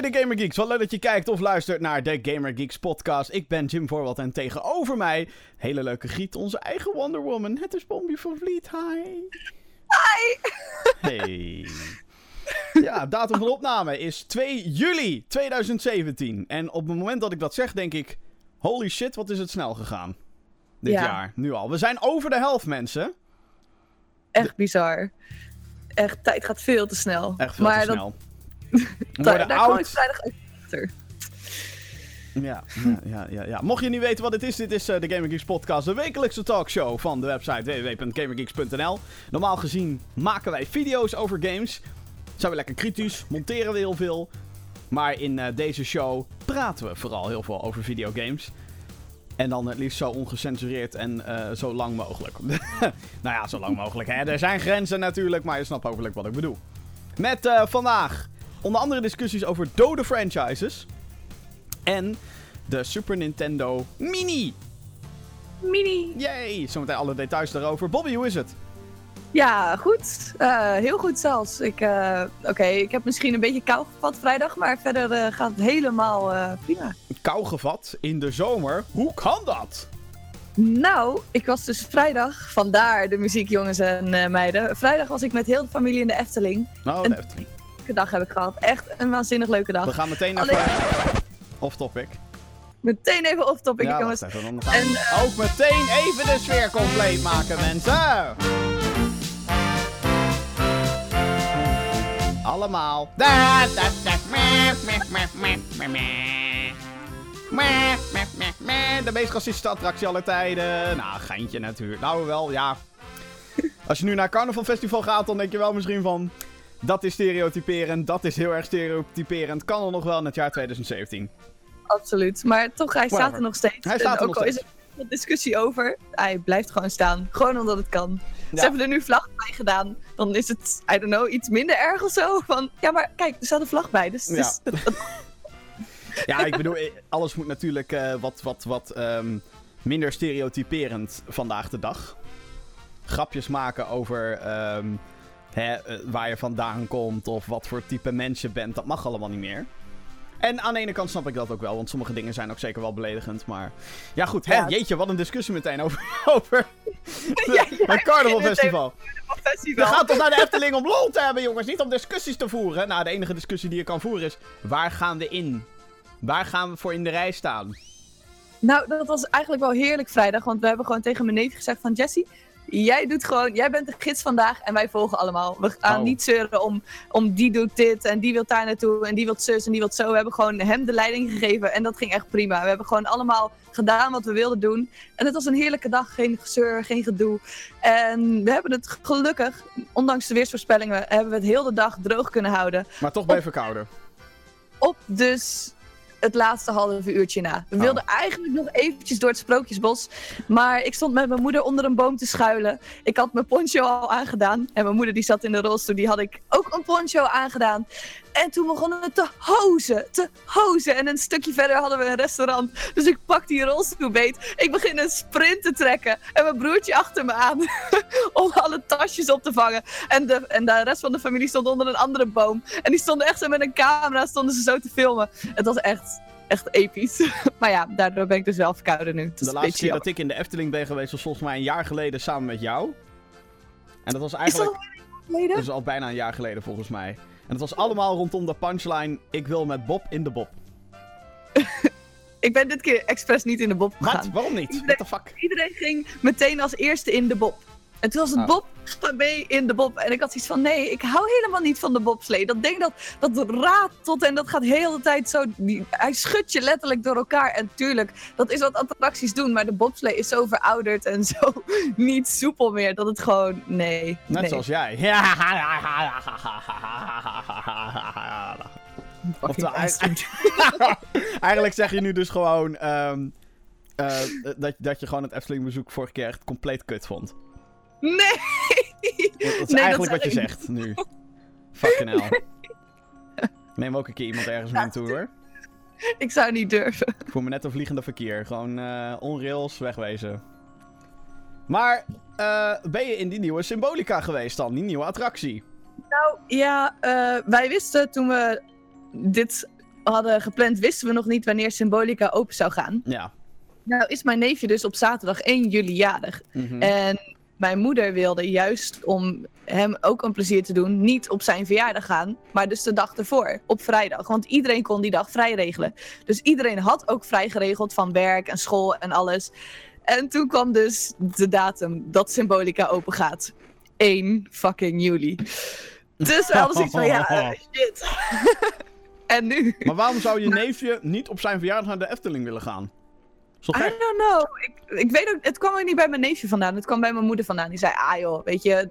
mede Gamer Geeks. Wat leuk dat je kijkt of luistert naar de Gamer Geeks podcast. Ik ben Jim Voorwald en tegenover mij, hele leuke giet, onze eigen Wonder Woman. Het is Bombi van Vliet. Hi. Hi. Hey. Ja, datum van opname is 2 juli 2017. En op het moment dat ik dat zeg, denk ik... Holy shit, wat is het snel gegaan. Dit Ja. jaar, nu al. We zijn over de helft, mensen. Echt bizar. Echt, tijd gaat veel te snel. Echt veel maar te dat, snel. daar, daar kwam ik vrijdag achter. Ja, ja, ja, ja. Mocht je niet weten wat dit is, dit is eh, de Gamer Geeks podcast, de wekelijkse talkshow van de website www.gamergeeks.nl. Normaal gezien maken wij video's over games. Zijn we lekker kritisch, monteren we heel veel. Maar in eh, deze show praten we vooral heel veel over videogames. En dan het liefst zo ongecensureerd en eh, zo lang mogelijk. nou ja, zo lang mogelijk. Hè. Er zijn grenzen natuurlijk, maar je snapt hopelijk wat ik bedoel. Met vandaag onder andere discussies over dode franchises. En de Super Nintendo Mini. Mini. Yay! Zometeen alle details daarover. Bobby, hoe is het? Ja, goed. Eh, heel goed zelfs. Ik, eh, Oké, ik heb misschien een beetje kou gevat vrijdag, maar verder eh, gaat het helemaal prima. Kou gevat in de zomer. Hoe kan dat? Nou, ik was dus vrijdag, vandaar de muziek jongens en meiden. Vrijdag was ik met heel de familie in de Efteling. Nou, de Efteling. Dag heb ik gehad. Echt een waanzinnig leuke dag. we gaan meteen Alleen- even off topic. Meteen even off topic ja, jongens. wacht even, dan gaan we En, ook meteen even de sfeer compleet maken, mensen. Allemaal. Da, da, da, meh, meh, meh, meh. De meest racistische attractie aller tijden. Nou, geintje natuurlijk. Nou, wel, ja. Als je nu naar Carnaval Festival gaat, dan denk je wel misschien van... Dat is stereotyperend, dat is heel erg stereotyperend. Kan er nog wel in het jaar 2017. Absoluut. Maar toch, hij staat er nog steeds. Hij staat En er ook nog al steeds. is er wat discussie over, hij blijft gewoon staan. Gewoon omdat het kan. Ja. Ze hebben er nu vlag bij gedaan. Dan is het, I don't know, iets minder erg of zo. Van, ja, maar kijk, er staat een vlag bij. Dus, Ja. dus Ja, ik bedoel, eh, alles moet natuurlijk eh, wat, wat, wat ehm, minder stereotyperend vandaag de dag. Grapjes maken over ehm, hè, eh, waar je vandaan komt of wat voor type mens je bent, dat mag allemaal niet meer. En aan de ene kant snap ik dat ook wel, want sommige dingen zijn ook zeker wel beledigend. Maar ja, goed, hè, Ja. jeetje, wat een discussie meteen over, over Ja, het Carnaval Festival. festival. gaan toch naar de Efteling om lol te hebben, jongens. Niet om discussies te voeren. Nou, de enige discussie die je kan voeren is... Waar gaan we in? Waar gaan we voor in de rij staan? Nou, dat was eigenlijk wel heerlijk vrijdag. Want we hebben gewoon tegen mijn neef gezegd van... Jessie, jij doet gewoon... Jij bent de gids vandaag en wij volgen allemaal. We gaan Oh. niet zeuren om, om die doet dit en die wil daar naartoe en die wil zus en die wil zo. We hebben gewoon hem de leiding gegeven en dat ging echt prima. We hebben gewoon allemaal gedaan wat we wilden doen. En het was een heerlijke dag. Geen gezeur, geen gedoe. En we hebben het gelukkig, ondanks de weersvoorspellingen, hebben we het heel de dag droog kunnen houden. Maar toch je verkouden. Op dus het laatste halve uurtje na. We Oh. wilden eigenlijk nog eventjes door het Sprookjesbos. Maar ik stond met mijn moeder onder een boom te schuilen. Ik had mijn poncho al aangedaan. En mijn moeder die zat in de rolstoel, die had ik ook een poncho aangedaan. En toen begonnen we te hozen, te hozen. En een stukje verder hadden we een restaurant. Dus ik pak die rolstoel beet. Ik begin een sprint te trekken. En mijn broertje achter me aan. om alle tasjes op te vangen. En de, en de rest van de familie stond onder een andere boom. En die stonden echt zo met een camera, stonden ze zo te filmen. Het was echt, echt episch. maar ja, daardoor ben ik dus wel verkouden nu. Is De laatste keer dat ik in de Efteling ben geweest was volgens mij een jaar geleden samen met jou. En dat was Is dat eigenlijk... al een geleden? Dat is al bijna een jaar geleden volgens mij. En het was allemaal rondom de punchline... Ik wil met Bob in de Bob. Ik ben dit keer expres niet in de bob Wat? gegaan. Waarom niet? Iedereen- What the fuck? Iedereen ging meteen als eerste in de bob. En toen was het Ah. Bob, ga mee in de Bob. En ik had zoiets van, nee, ik hou helemaal niet van de bobslee. Dat ding dat, dat ratelt en dat gaat de hele tijd zo... Die, hij schudt je letterlijk door elkaar. En tuurlijk, dat is wat attracties doen. Maar de bobslee is zo verouderd en zo niet soepel meer. Dat het gewoon, nee. Net nee. zoals jij. Oftewel, bastard. Eigenlijk zeg je nu dus gewoon ehm, eh, dat, dat je gewoon het Efteling bezoek vorige keer echt compleet kut vond. Nee! Dat is Nee, eigenlijk wat je zegt nu. Fucking hell. Neem ook een keer iemand ergens mee naartoe hoor. Ik zou niet durven. Ik voel me net een vliegende verkeer. Gewoon eh onrails, wegwezen. Maar eh, ben je in die nieuwe Symbolica geweest dan? Die nieuwe attractie? Nou ja, eh, wij wisten toen we dit hadden gepland, wisten we nog niet wanneer Symbolica open zou gaan. Ja. Nou is mijn neefje dus op zaterdag 1 juli jarig. Mhm. En mijn moeder wilde juist om hem ook een plezier te doen, niet op zijn verjaardag gaan, maar dus de dag ervoor, op vrijdag. Want iedereen kon die dag vrij regelen. Dus iedereen had ook vrij geregeld van werk en school en alles. En toen kwam dus de datum dat Symbolica open gaat. 1 fucking juli. Dus hadden zoiets van, ja, shit. en nu? Maar waarom zou je neefje niet op zijn verjaardag naar de Efteling willen gaan? I don't know. Ik, ik weet ook, het kwam ook niet bij mijn neefje vandaan. Het kwam bij mijn moeder vandaan. Die zei, ah joh, weet je,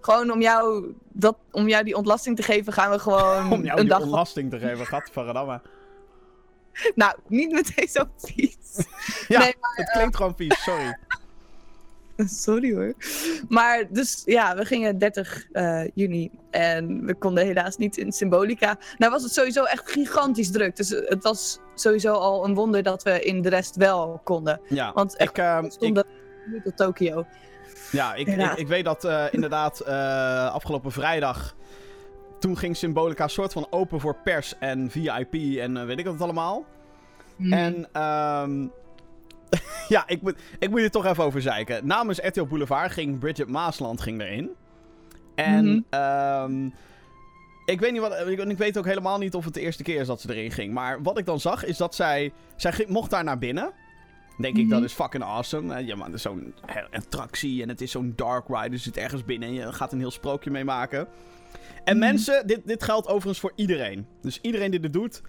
gewoon om jou, dat, om jou die ontlasting te geven, gaan we gewoon Om jou een die dag... ontlasting te geven, gadverdamme. Nou, niet meteen zo vies. Ja, Nee, het klinkt gewoon vies, sorry. Sorry hoor. Maar dus ja, we gingen 30 eh, juni en we konden helaas niet in Symbolica. Nou was het sowieso echt gigantisch druk. Dus het was sowieso al een wonder dat we in de rest wel konden. Ja, Want ik, We ik, stonden niet tot Tokio. ja, ik, Ja. ik, ik weet dat eh, inderdaad eh, afgelopen vrijdag... Toen ging Symbolica soort van open voor pers en VIP en weet ik wat het allemaal. Hmm. En ehm ja, ik moet, ik moet er toch even over zeiken. Namens RTL Boulevard ging Bridget Maasland ging erin. En Mhm. ehm, ik weet niet wat. Ik, weet ook helemaal niet of het de eerste keer is dat ze erin ging. Maar wat ik dan zag is dat zij. Zij ging- mocht daar naar binnen. Denk ik, Mhm. dat is fucking awesome. Eh, Ja, maar het is zo'n he- attractie en het is zo'n dark ride. Dus je zit ergens binnen en je gaat een heel sprookje mee maken. En Mhm. mensen, dit, dit geldt overigens voor iedereen. Dus iedereen die dit doet,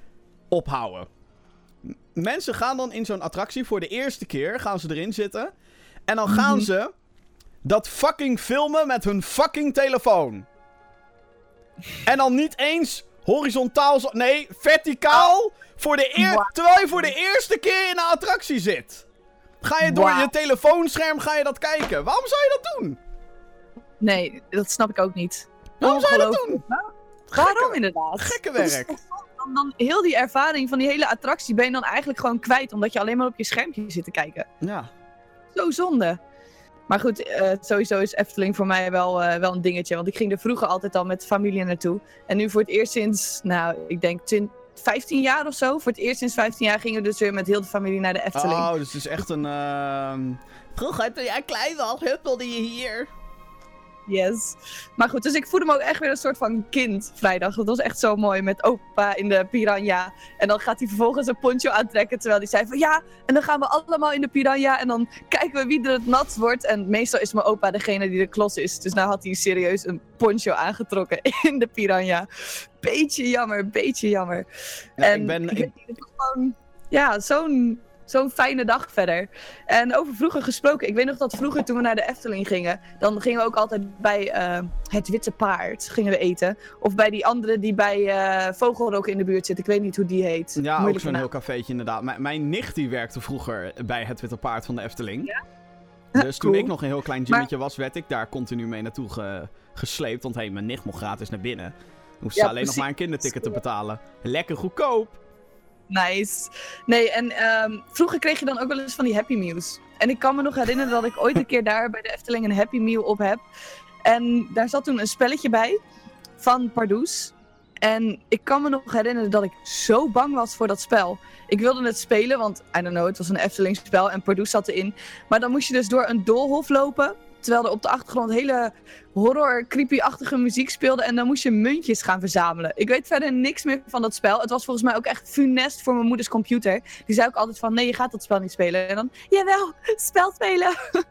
ophouden. Mensen gaan dan in zo'n attractie voor de eerste keer, gaan ze erin zitten. En dan gaan Mhm. ze dat fucking filmen met hun fucking telefoon. En dan niet eens horizontaal, zo- nee, verticaal. Voor de eer. Terwijl je voor de eerste keer in een attractie zit. Ga je door je telefoonscherm ga je dat kijken. Waarom zou je dat doen? Nee, dat snap ik ook niet. Waarom zou je dat doen? Waarom inderdaad? Gekke werk. Dan, dan heel die ervaring van die hele attractie ben je dan eigenlijk gewoon kwijt. Omdat je alleen maar op je schermpje zit te kijken. Ja. Zo zonde. Maar goed, eh, sowieso is Efteling voor mij wel, eh, wel een dingetje. Want ik ging er vroeger altijd al met familie naartoe. En nu voor het eerst sinds, nou, ik denk 20 15 jaar of zo. Voor het eerst sinds 15 jaar gingen we dus weer met heel de familie naar de Efteling. Oh, dus het is echt een... ehm Vroeger, toen jij klein was, huppelde je hier. Yes. Maar goed, dus ik voelde me ook echt weer een soort van kind vrijdag. Dat was echt zo mooi met opa in de piranha. En dan gaat hij vervolgens een poncho aantrekken. Terwijl hij zei van ja, en dan gaan we allemaal in de piranha. En dan kijken we wie er het nat wordt. En meestal is mijn opa degene die de klos is. Dus nou had hij serieus een poncho aangetrokken in de piranha. Beetje jammer, beetje jammer. Ja, en ik ben... ik gewoon, ja, zo'n zo'n fijne dag verder. En over vroeger gesproken, ik weet nog dat vroeger toen we naar de Efteling gingen, dan gingen we ook altijd bij eh, het Witte Paard gingen we eten. Of bij die andere die bij eh Vogelrok in de buurt zit. Ik weet niet hoe die heet. Ja, ook zo'n heel cafeetje inderdaad. Mijn, mijn nicht die werkte vroeger bij het Witte Paard van de Efteling. Ja? Dus toen Cool. ik nog een heel klein gymmetje was, werd ik daar continu mee naartoe ge- gesleept. Want hey, mijn nicht mocht gratis naar binnen. Hoefde ze Ja, alleen nog maar een kinderticket te betalen. Lekker goedkoop. Nice. Nee, en ehm, vroeger kreeg je dan ook wel eens van die Happy Meals. En ik kan me nog herinneren dat ik ooit een keer daar bij de Efteling een Happy Meal op heb. En daar zat toen een spelletje bij van Pardoes. En ik kan me nog herinneren dat ik zo bang was voor dat spel. Ik wilde het spelen, want I don't know, het was een Efteling spel en Pardoes zat erin. Maar dan moest je dus door een doolhof lopen. Terwijl er op de achtergrond hele horror, creepy-achtige muziek speelde. En dan moest je muntjes gaan verzamelen. Ik weet verder niks meer van dat spel. Het was volgens mij ook echt funest voor mijn moeders computer. Die zei ook altijd van, nee, je gaat dat spel niet spelen. En dan, jawel, spel spelen.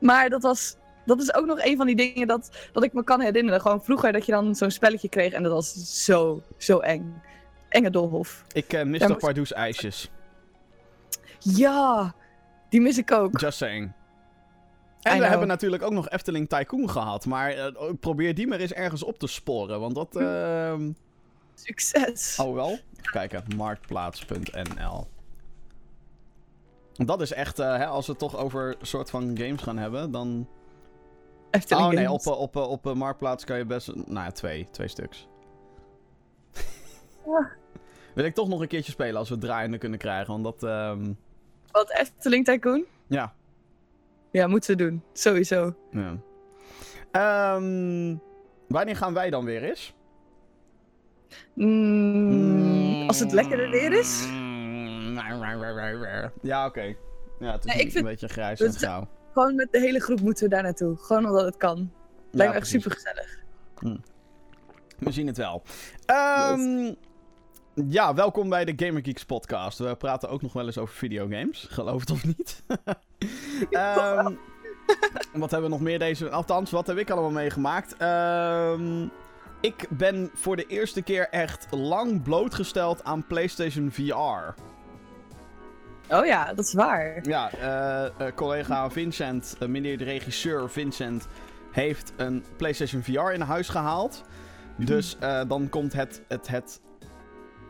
maar dat was... Dat is ook nog een van die dingen dat, dat ik me kan herinneren. Gewoon vroeger dat je dan zo'n spelletje kreeg en dat was zo, zo eng. Enge doolhof. Ik eh mis toch moest- Pardoes ijsjes. Ja, die mis ik ook. Just saying. En we hebben natuurlijk ook nog Efteling Tycoon gehad. Maar eh, probeer die maar eens ergens op te sporen. Want dat... ehm Succes. Oh wel? Even kijken. Marktplaats.nl Dat is echt, eh, hè, als we het toch over soort van games gaan hebben, dan... Efteling oh nee, op, Games. eh, op, op, Marktplaats kan je best... Nou ja, twee. Twee stuks. Ja. Wil ik toch nog een keertje spelen als we het draaiende kunnen krijgen, want dat... ehm, Wat Efteling Tycoon? ja. Ja, moeten we doen. Sowieso. ja. Ehm, wanneer gaan wij dan weer eens? Mm, Als het lekkerder weer is? Ja, oké. Ja, het is ik een vind- beetje grijs en grauw. Gewoon met de hele groep moeten we daar naartoe. Gewoon omdat het kan. Lijkt me echt super gezellig. We zien het wel. Ehm, ja, welkom bij de Gamer Geeks podcast. We praten ook nog wel eens over videogames. Geloof het of niet. Ehm, wat hebben we nog meer deze... Althans, wat heb ik allemaal meegemaakt? Ehm, ik ben voor de eerste keer echt lang blootgesteld aan PlayStation VR. Oh ja, dat is waar. Ja, eh, eh, collega Vincent, uh, meneer de regisseur Vincent, heeft een PlayStation VR in huis gehaald. Dus eh, dan komt het, het, het,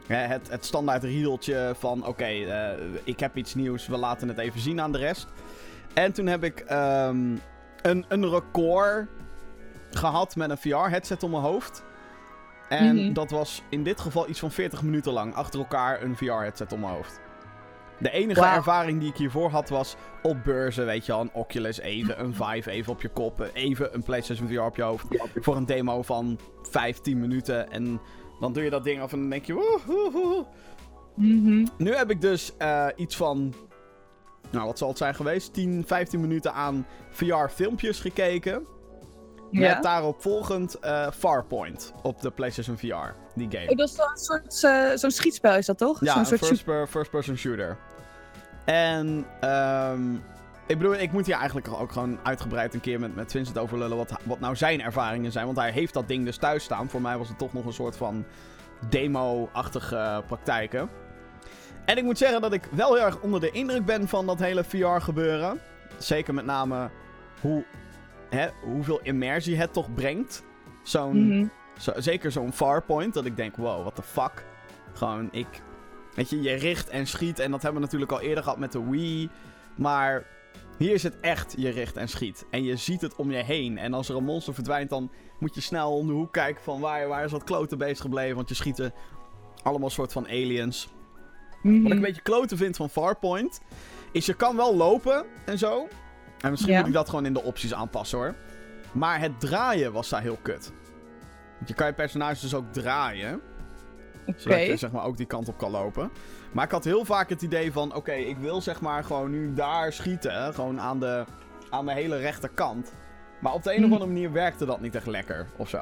het, het standaard riedeltje van: oké, eh, ik heb iets nieuws, we laten het even zien aan de rest. En toen heb ik ehm, een, een record gehad met een VR-headset op mijn hoofd. En Mhm. dat was in dit geval iets van 40 minuten lang achter elkaar een VR-headset op mijn hoofd. De enige ervaring die ik hiervoor had was op beurzen, weet je wel, een Oculus even, een Vive even op je kop, even een PlayStation VR op je hoofd. Voor een demo van 15 minuten en dan doe je dat ding af en dan denk je, woe, woe, woe. Mhm. Nu heb ik dus eh, iets van, nou wat zal het zijn geweest, 10, 15 minuten aan VR-filmpjes gekeken. Ja. Met daarop volgend eh, Farpoint op de PlayStation VR, die game. Oh, dat is een soort, eh, zo'n schietspel is dat toch? Ja, zo'n een soort first, shoot- per- first person shooter. En, ehm ik bedoel, ik moet hier eigenlijk ook gewoon uitgebreid een keer met, met Vincent over lullen wat, wat nou zijn ervaringen zijn. Want hij heeft dat ding dus thuis staan. Voor mij was het toch nog een soort van demo-achtige praktijken. En ik moet zeggen dat ik wel heel erg onder de indruk ben van dat hele VR-gebeuren. Zeker met name hoe, hè, hoeveel immersie het toch brengt. Zo'n Mhm. zo, zeker zo'n Farpoint, dat ik denk, wow, what the fuck. Gewoon, ik... Weet je, je richt en schiet. En dat hebben we natuurlijk al eerder gehad met de Wii. Maar hier is het echt, je richt en schiet. En je ziet het om je heen. En als er een monster verdwijnt, dan moet je snel om de hoek kijken van waar, waar is dat kloten bezig gebleven. Want je schieten allemaal soort van aliens. Mhm. Wat ik een beetje kloten vind van Farpoint, is je kan wel lopen en zo. En misschien Ja. moet ik dat gewoon in de opties aanpassen hoor. Maar het draaien was daar heel kut. Want je kan je personage dus ook draaien. Zodat je zeg maar ook die kant op kan lopen. Maar ik had heel vaak het idee van, oké, ik wil zeg maar gewoon nu daar schieten. Gewoon aan de, aan de hele rechterkant. Maar op de een of Mhm. andere manier werkte dat niet echt lekker of zo.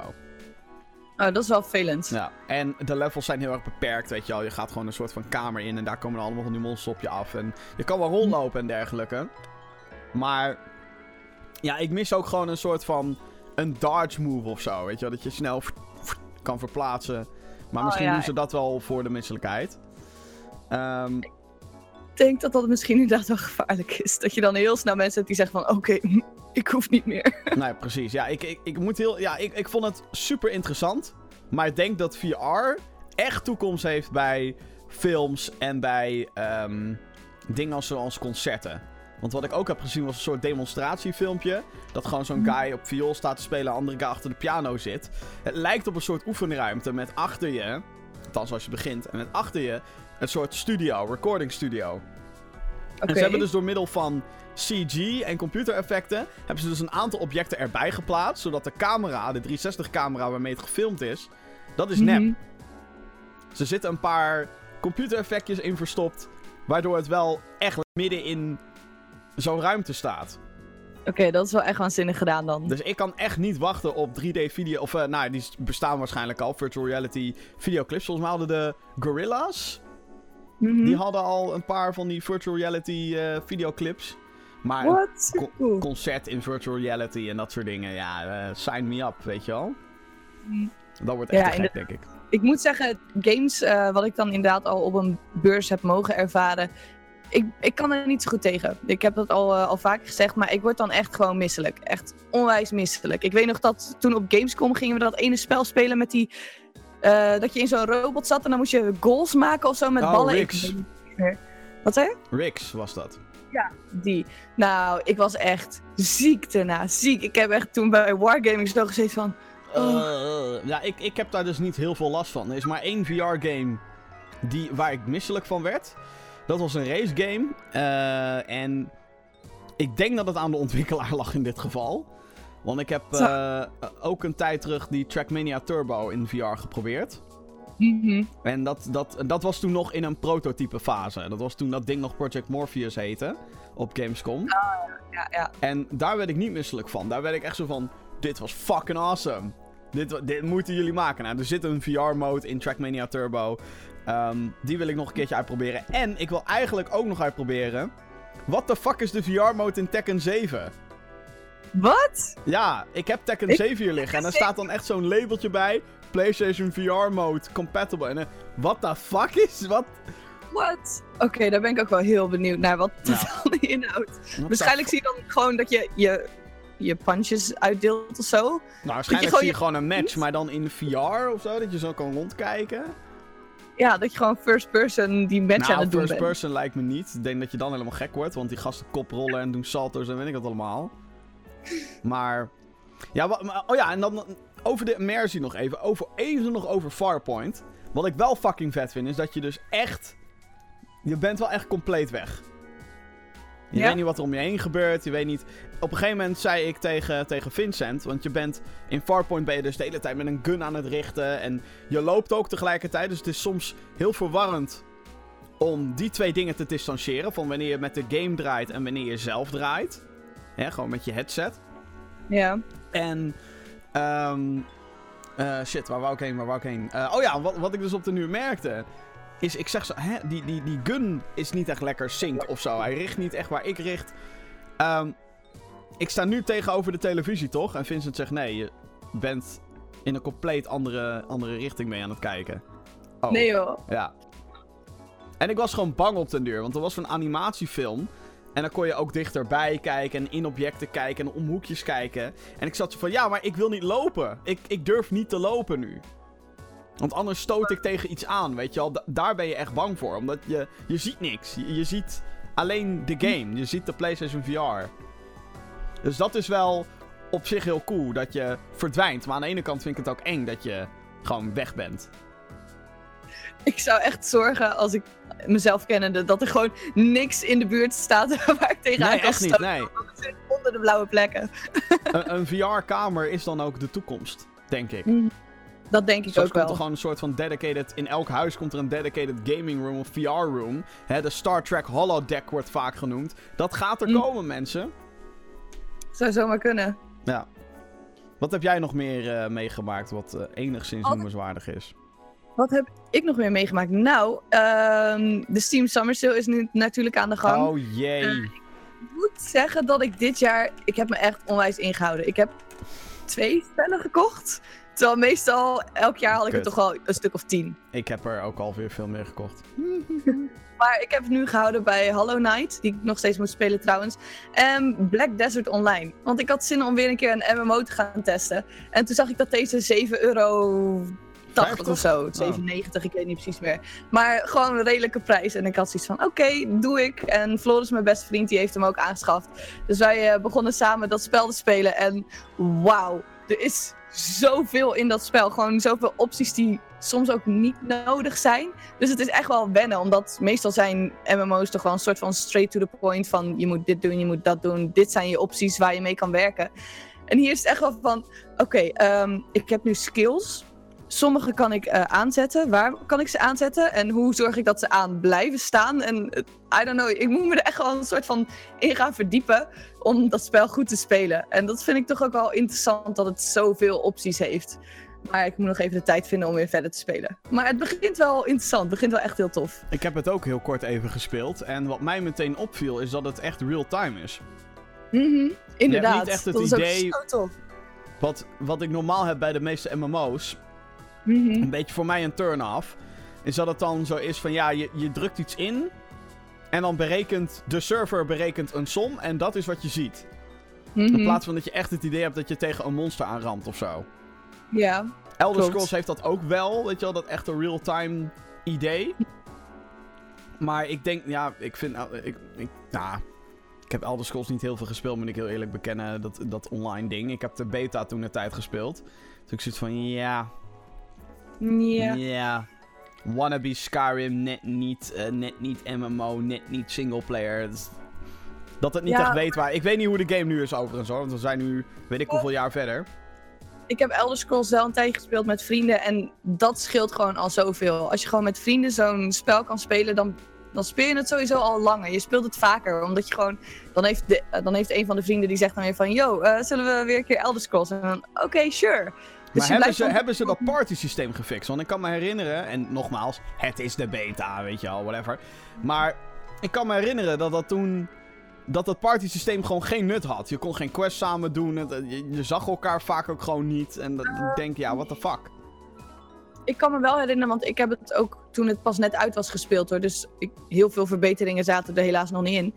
Oh, dat is wel vervelend. Ja, en de levels zijn heel erg beperkt, weet je wel. Je gaat gewoon een soort van kamer in en daar komen er allemaal van die monsters op je af. En je kan wel rondlopen en dergelijke. Maar ja, ik mis ook gewoon een soort van een dodge move of zo, weet je wel. Dat je snel kan verplaatsen. Maar Oh, misschien ja. doen ze dat wel voor de misselijkheid. Ehm, Ik denk dat dat misschien inderdaad wel gevaarlijk is. Dat je dan heel snel mensen hebt die zeggen van... Oké, ik hoef niet meer. nee, precies. Ja, ik, ik, ik moet heel... Ja, ik, ik vond het super interessant. Maar ik denk dat VR echt toekomst heeft bij films en bij ehm, dingen als, zoals concerten. Want wat ik ook heb gezien was een soort demonstratiefilmpje. Dat gewoon zo'n guy op viool staat te spelen, andere guy achter de piano zit. Het lijkt op een soort oefenruimte met achter je, althans als je begint, en met achter je een soort studio, recording studio. En ze hebben dus door middel van CG en computereffecten... hebben ze dus een aantal objecten erbij geplaatst... zodat de camera, de 360-camera waarmee het gefilmd is... dat is nep. Mhm. Er zitten een paar computereffectjes in verstopt... waardoor het wel echt midden in zo'n ruimte staat. Oké, dat is wel echt waanzinnig gedaan dan. Dus ik kan echt niet wachten op 3D-video... of eh, nou, die bestaan waarschijnlijk al, virtual reality videoclips. Volgens mij hadden de Gorilla's... Mhm. die hadden al een paar van die virtual reality eh, videoclips... Maar concert in virtual reality en dat soort dingen. Ja, eh, sign me up, weet je wel. Dat wordt echt Ja, gek, denk ik. Ik moet zeggen, games, eh, wat ik dan inderdaad al op een beurs heb mogen ervaren. Ik, ik kan er niet zo goed tegen. Ik heb dat al, al vaker gezegd, maar ik word dan echt gewoon misselijk. Echt onwijs misselijk. Ik weet nog dat toen op Gamescom gingen we dat ene spel spelen met die... eh, dat je in zo'n robot zat en dan moest je goals maken of zo met Oh, ballen. Rix. Wat zei je? Rix was dat. Die. Nou, ik was echt ziek daarna. Ziek. Ik heb echt toen bij Wargaming zo gezeten van... Oh. Eh, ja, ik, ik heb daar dus niet heel veel last van. Er is maar één VR-game die, waar ik misselijk van werd. Dat was een race game. Eh, en ik denk dat het aan de ontwikkelaar lag in dit geval. Want ik heb eh, ook een tijd terug die Trackmania Turbo in VR geprobeerd. Mhm. En dat, dat, dat was toen nog in een prototype fase. Dat was toen dat ding nog Project Morpheus heette. Op Gamescom. Ja, ja. En daar werd ik niet misselijk van. Daar werd ik echt zo van... Dit was fucking awesome. Dit, dit moeten jullie maken. Nou, er zit een VR-mode in Trackmania Turbo. Ehm, die wil ik nog een keertje uitproberen. En ik wil eigenlijk ook nog uitproberen... What the fuck is de VR-mode in Tekken 7? Wat? Ja, ik heb Tekken Ik- 7 hier liggen. En daar staat dan echt zo'n labeltje bij. PlayStation VR mode compatible. En eh, what the fuck is... Wat? Wat? Oké, daar ben ik ook wel heel benieuwd naar wat Ja. het dan inhoudt. Waarschijnlijk zie je dan gewoon dat je je, je punches uitdeelt of zo. Nou, waarschijnlijk gewoon zie je gewoon een match, maar dan in VR of zo. Dat je zo kan rondkijken. Ja, dat je gewoon first person die match aan nou, het doen first bent. person lijkt me niet. Ik denk dat je dan helemaal gek wordt. Want die gasten koprollen en doen salto's en weet ik wat allemaal. Maar... Ja, maar- oh ja, en dan over de immersie nog even. Over, even nog over Farpoint. Wat ik wel fucking vet vind, is dat je dus echt... Je bent wel echt compleet weg. Je Ja? weet niet wat er om je heen gebeurt. Je weet niet... Op een gegeven moment zei ik tegen, tegen Vincent... Want je bent... In Farpoint ben je dus de hele tijd met een gun aan het richten. En je loopt ook tegelijkertijd. Dus het is soms heel verwarrend... Om die twee dingen te distancieren. Van wanneer je met de game draait en wanneer je zelf draait. Hè, gewoon met je headset. Ja. En. ehm eh, shit, waar wou ik heen? Waar wou ik heen? Eh, oh ja, wat, wat ik dus op de nu merkte. Is, ik zeg zo, hè, die, die, die gun is niet echt lekker sync of zo. Hij richt niet echt waar ik richt. Ehm, ik sta nu tegenover de televisie, toch? En Vincent zegt, nee, je bent in een compleet andere, andere richting mee aan het kijken. Oh. Nee joh. Ja. En ik was gewoon bang op den duur, want er was een animatiefilm. En dan kon je ook dichterbij kijken en in objecten kijken en om hoekjes kijken. En ik zat zo van, ja, maar ik wil niet lopen. Ik, ik durf niet te lopen nu. Want anders stoot ik tegen iets aan, weet je. Da- daar ben je echt bang voor, omdat je, je ziet niks. Je ziet alleen de game. Je ziet de PlayStation VR. Dus dat is wel op zich heel cool, dat je verdwijnt. Maar aan de ene kant vind ik het ook eng dat je gewoon weg bent. Ik zou echt zorgen als ik mezelf kennende dat er gewoon niks in de buurt staat waar ik tegenaan Nee, kan echt niet, nee. Onder de blauwe plekken. een, een VR-kamer is dan ook de toekomst, denk ik. Dat denk ik ook komt wel. er gewoon een soort van dedicated... In elk huis komt er een dedicated gaming room of VR room. Hè, de Star Trek holodeck wordt vaak genoemd. Dat gaat er Mm. komen, mensen. Zou zomaar kunnen. Ja. Wat heb jij nog meer eh, meegemaakt wat eh, enigszins Wat- noemenswaardig is? Wat heb ik nog meer meegemaakt? Nou, ehm, de Steam Summer Sale is nu natuurlijk aan de gang. Oh jee. Eh, Ik moet zeggen dat ik dit jaar... Ik heb me echt onwijs ingehouden. Ik heb twee spellen gekocht. Terwijl meestal, elk jaar had ik er toch wel een stuk of tien. Ik heb er ook alweer veel meer gekocht. Maar ik heb het nu gehouden bij Hollow Knight, die ik nog steeds moet spelen trouwens. En Black Desert Online. Want ik had zin om weer een keer een MMO te gaan testen. En toen zag ik dat deze 7,80 euro 80 of zo. 97, ik weet niet precies meer. Maar gewoon een redelijke prijs. En ik had zoiets van, oké, doe ik. En Floris, mijn beste vriend, die heeft hem ook aangeschaft. Dus wij eh, begonnen samen dat spel te spelen. En wauw, er is zoveel in dat spel. Gewoon zoveel opties die soms ook niet nodig zijn. Dus het is echt wel wennen, omdat meestal zijn MMO's toch wel een soort van straight to the point van je moet dit doen, je moet dat doen. Dit zijn je opties waar je mee kan werken. En hier is het echt wel van, oké, ehm, ik heb nu skills. Sommige kan ik eh, aanzetten. Waar kan ik ze aanzetten? En hoe zorg ik dat ze aan blijven staan? En eh, I don't know, ik moet me er echt wel een soort van in gaan verdiepen om dat spel goed te spelen. En dat vind ik toch ook wel interessant dat het zoveel opties heeft. Maar ik moet nog even de tijd vinden om weer verder te spelen. Maar het begint wel interessant. Het begint wel echt heel tof. Ik heb het ook heel kort even gespeeld. En wat mij meteen opviel is dat het echt real-time is. Mhm, Inderdaad. niet echt het dat idee- is ook zo tof. Wat, wat ik normaal heb bij de meeste MMO's, Mhm. een beetje voor mij een turn-off, is dat het dan zo is van ja, je, je drukt iets in en dan berekent de server berekent een som en dat is wat je ziet. In Mhm. plaats van dat je echt het idee hebt dat je tegen een monster aanramt of zo. Ja. Elder Klopt. Scrolls heeft dat ook wel, weet je wel, dat echte real-time idee. Maar ik denk, ja, ik vind, nou, ik, ik, nou, ik heb Elder Scrolls niet heel veel gespeeld, moet ik heel eerlijk bekennen, dat, dat online ding. Ik heb de beta toen de tijd gespeeld. Dus ik zit van, ja, Ja. ja. Wannabe Skyrim, net niet, eh, net niet MMO, net niet singleplayer. Dat, het niet Ja. echt weet waar. Ik weet niet hoe de game nu is overigens hoor, want we zijn nu, weet ik hoeveel jaar verder. ik heb Elder Scrolls wel een tijdje gespeeld met vrienden. En dat scheelt gewoon al zoveel. Als je gewoon met vrienden zo'n spel kan spelen, dan, dan speel je het sowieso al langer. Je speelt het vaker, omdat je gewoon... Dan heeft, de, dan heeft een van de vrienden die zegt dan weer van... Yo, eh, zullen we weer een keer Elder Scrolls? En dan, oké, sure. Dus maar je hebben ze, dan- hebben ze dat party systeem gefixt? Want ik kan me herinneren, en nogmaals, het is de beta, weet je al, whatever. Maar ik kan me herinneren dat dat toen. Dat dat party systeem gewoon geen nut had. Je kon geen quest samen doen. het- je, je zag elkaar vaak ook gewoon niet. En dat, ik denk, ja, what the fuck. Ik kan me wel herinneren, want ik heb het ook toen het pas net uit was gespeeld hoor. Dus ik, heel veel verbeteringen zaten er helaas nog niet in.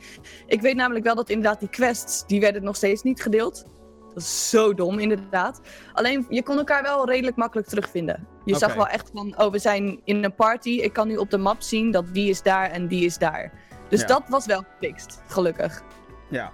Ik weet namelijk wel dat inderdaad die quests, die werden nog steeds niet gedeeld. Dat is zo dom, inderdaad. Alleen, je kon elkaar wel redelijk makkelijk terugvinden. Je zag wel echt van, oh, we zijn in een party. Ik kan nu op de map zien dat die is daar en die is daar. Dus Ja. dat was wel gefixt, gelukkig. Ja.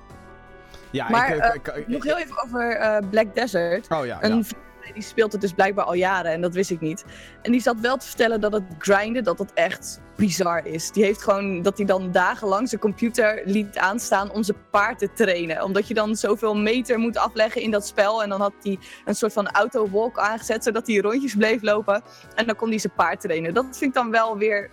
Ja, Maar, ik, eh, ik, Nog heel even over eh, Black Desert. Oh ja, Een ja. Die speelt het dus blijkbaar al jaren en dat wist ik niet. En die zat wel te vertellen dat het grinden, dat dat echt bizar is. Die heeft gewoon dat hij dan dagenlang zijn computer liet aanstaan om zijn paard te trainen. Omdat je dan zoveel meter moet afleggen in dat spel. En dan had hij een soort van auto-walk aangezet, zodat hij rondjes bleef lopen. En dan kon hij zijn paard trainen. Dat vind ik dan wel weer...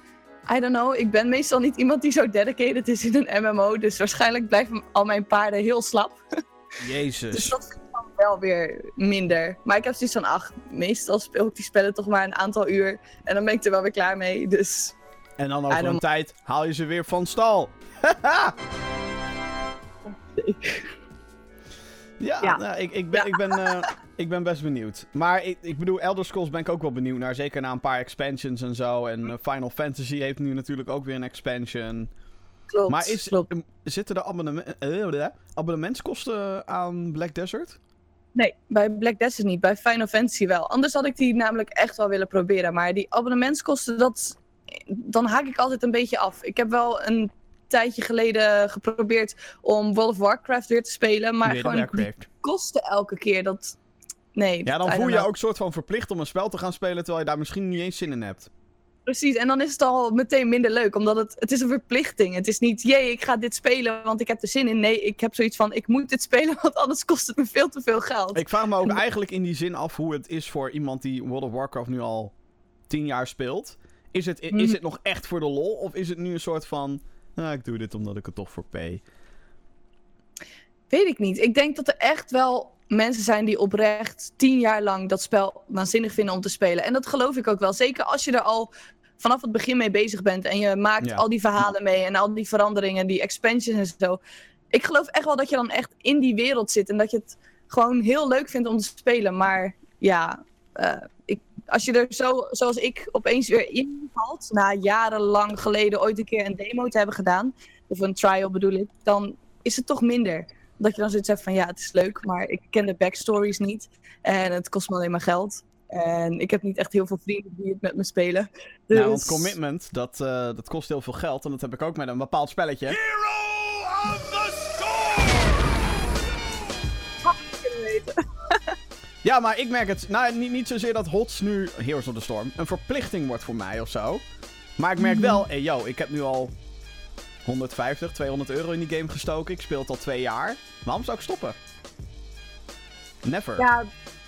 I don't know, ik ben meestal niet iemand die zo dedicated is in een MMO. Dus waarschijnlijk blijven al mijn paarden heel slap. Dus Jezus. dat dan wel weer minder. Maar ik heb zoiets van, ach, meestal speel ik die spellen toch maar een aantal uur. En dan ben ik er wel weer klaar mee. Dus En dan over een tijd haal je ze weer van stal. Ja, Ja. nou, ik, ik, ben, ik, ben, eh, ik ben best benieuwd. Maar ik, ik bedoel, Elder Scrolls ben ik ook wel benieuwd naar. Zeker na een paar expansions en zo. En eh, Final Fantasy heeft nu natuurlijk ook weer een expansion. klopt. maar is, klopt. em, zitten er abonneme- eh, abonnementskosten aan Black Desert? Nee, bij Black Desert niet. Bij Final Fantasy wel. Anders had ik die namelijk echt wel willen proberen. Maar die abonnementskosten, dat... Dan haak ik altijd een beetje af. Ik heb wel een tijdje geleden geprobeerd om World of Warcraft weer te spelen. Maar gewoon die kosten elke keer. Dat... Nee. Ja, dan voel je ook soort van verplicht om een spel te gaan spelen... terwijl je daar misschien niet eens zin in hebt. Precies, en dan is het al meteen minder leuk, omdat het, het is een verplichting. Het is niet, jee, ik ga dit spelen, want ik heb er zin in. Nee, ik heb zoiets van, ik moet dit spelen, want anders kost het me veel te veel geld. Ik vraag me ook eigenlijk in die zin af hoe het is voor iemand die World of Warcraft nu al tien jaar speelt. Is het, Mhm. is het nog echt voor de lol? Of is het nu een soort van... Nou, ik doe dit omdat ik het toch voor pay. Weet ik niet. Ik denk dat er echt wel mensen zijn die oprecht tien jaar lang dat spel waanzinnig vinden om te spelen. En dat geloof ik ook wel. Zeker als je er al vanaf het begin mee bezig bent en je maakt Ja. al die verhalen mee en al die veranderingen, die expansions en zo. Ik geloof echt wel dat je dan echt in die wereld zit en dat je het gewoon heel leuk vindt om te spelen. Maar ja, eh, ik, als je er zo, zoals ik opeens weer invalt, na jarenlang geleden ooit een keer een demo te hebben gedaan, of een trial bedoel ik, dan is het toch minder. Dat je dan zoiets hebt van ja, het is leuk, maar ik ken de backstories niet. En het kost me alleen maar geld. En ik heb niet echt heel veel vrienden die het met me spelen. Dus... Nou, want commitment, dat, eh, dat kost heel veel geld. En dat heb ik ook met een bepaald spelletje. Hero of the storm! Had ik kunnen weten. Ja, maar ik merk het... Nou, niet, niet zozeer dat HOTS nu, Heroes of the Storm, een verplichting wordt voor mij of zo. Maar ik merk wel... Hey, yo, ik heb nu al 150, 200 euro in die game gestoken. Ik speel het al twee jaar. Waarom zou ik stoppen? Never. Ja,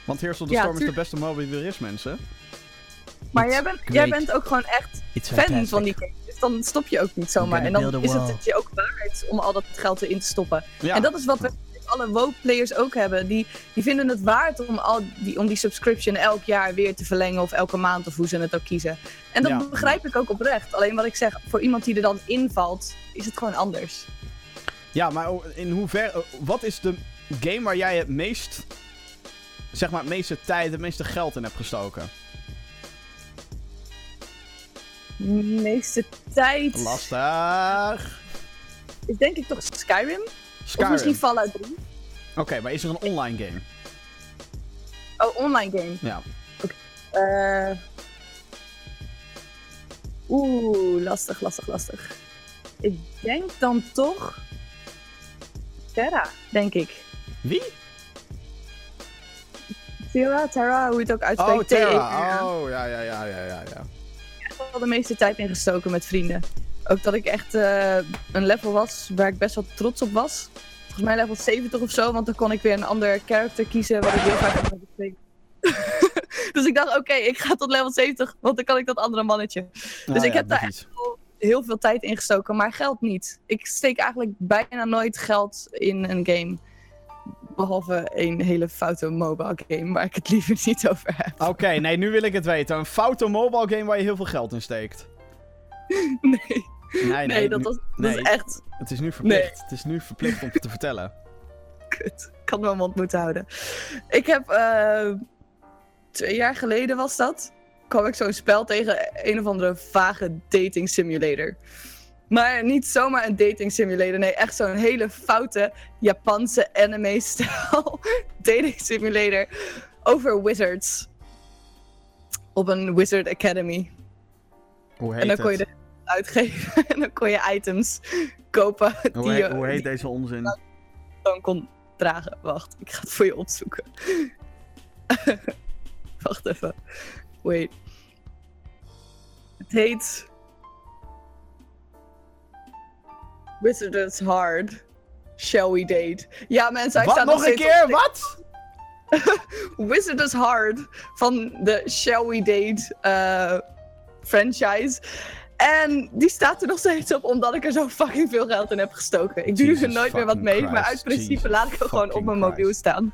Want the Ja, Storm is de beste MOBA die er is, mensen. maar jij bent, jij bent ook gewoon echt It's fan van die game. Dus dan stop je ook niet zomaar. En dan is het je ook waard om al dat geld erin te stoppen. Ja. En dat is wat we alle WoW-players ook hebben. Die, die vinden het waard om, al die, om die subscription elk jaar weer te verlengen. Of elke maand of hoe ze het ook kiezen. En dat Ja. begrijp ik ook oprecht. Alleen wat ik zeg, voor iemand die er dan invalt, is het gewoon anders. Ja, maar in hoeverre... Wat is de game waar jij het meest... Zeg maar het meeste tijd, het meeste geld in hebt gestoken? De meeste tijd Lastig. is denk ik toch Skyrim. Of misschien Fallout 3. Oké, maar is er een online game? Oh, online game. Ja. Eh Oeh, lastig, lastig, lastig. Ik denk dan toch Terra, denk ik. Wie? Terra, Terra, hoe je het ook uitspreekt. Oh. T-E-R-A. Oh, ja, ja, ja, ja, ja, ja. Ik heb wel de meeste tijd in gestoken met vrienden. Ook dat ik echt eh, een level was waar ik best wel trots op was. Volgens mij level 70 of zo, want dan kon ik weer een ander character kiezen wat ik heel graag had willen spelen. dus ik dacht, oké, ik ga tot level 70, want dan kan ik dat andere mannetje. Nou ik ja, heb daar precies. Heel veel tijd in gestoken, maar geld niet. Ik steek eigenlijk bijna nooit geld in een game. Behalve een hele foute mobile game, waar ik het liever niet over heb. Oké, nee, nu wil ik het weten. Een foute mobile game waar je heel veel geld in steekt. Nee, Nee, nee, nee, dat, was, dat nee. is echt Het is nu verplicht. Het is nu verplicht om het te vertellen. kut. Ik had mijn mond moeten houden. Ik heb eh, twee jaar geleden was dat. kwam ik zo'n spel tegen een of andere vage dating simulator. Maar niet zomaar een dating simulator. Nee, echt zo'n hele foute Japanse anime-stijl dating simulator over wizards. Op een Wizard Academy. Hoe heet En dan kon je het? er uitgeven. en dan kon je items kopen Hoe, die heet, je hoe heet die deze onzin? dan kon dragen. Wacht, ik ga het voor je opzoeken. Wacht even. Wait. Het heet... Wizard's Hard. Shall we date? Ja, mensen, hij Wat? staat Nog een keer? op- Wat? Wizard's Hard van de Shall We Date eh, franchise. En die staat er nog steeds op omdat ik er zo fucking veel geld in heb gestoken. Ik doe er nooit meer wat mee, maar uit principe Jesus laat ik hem gewoon op mijn mobiel Christ. staan.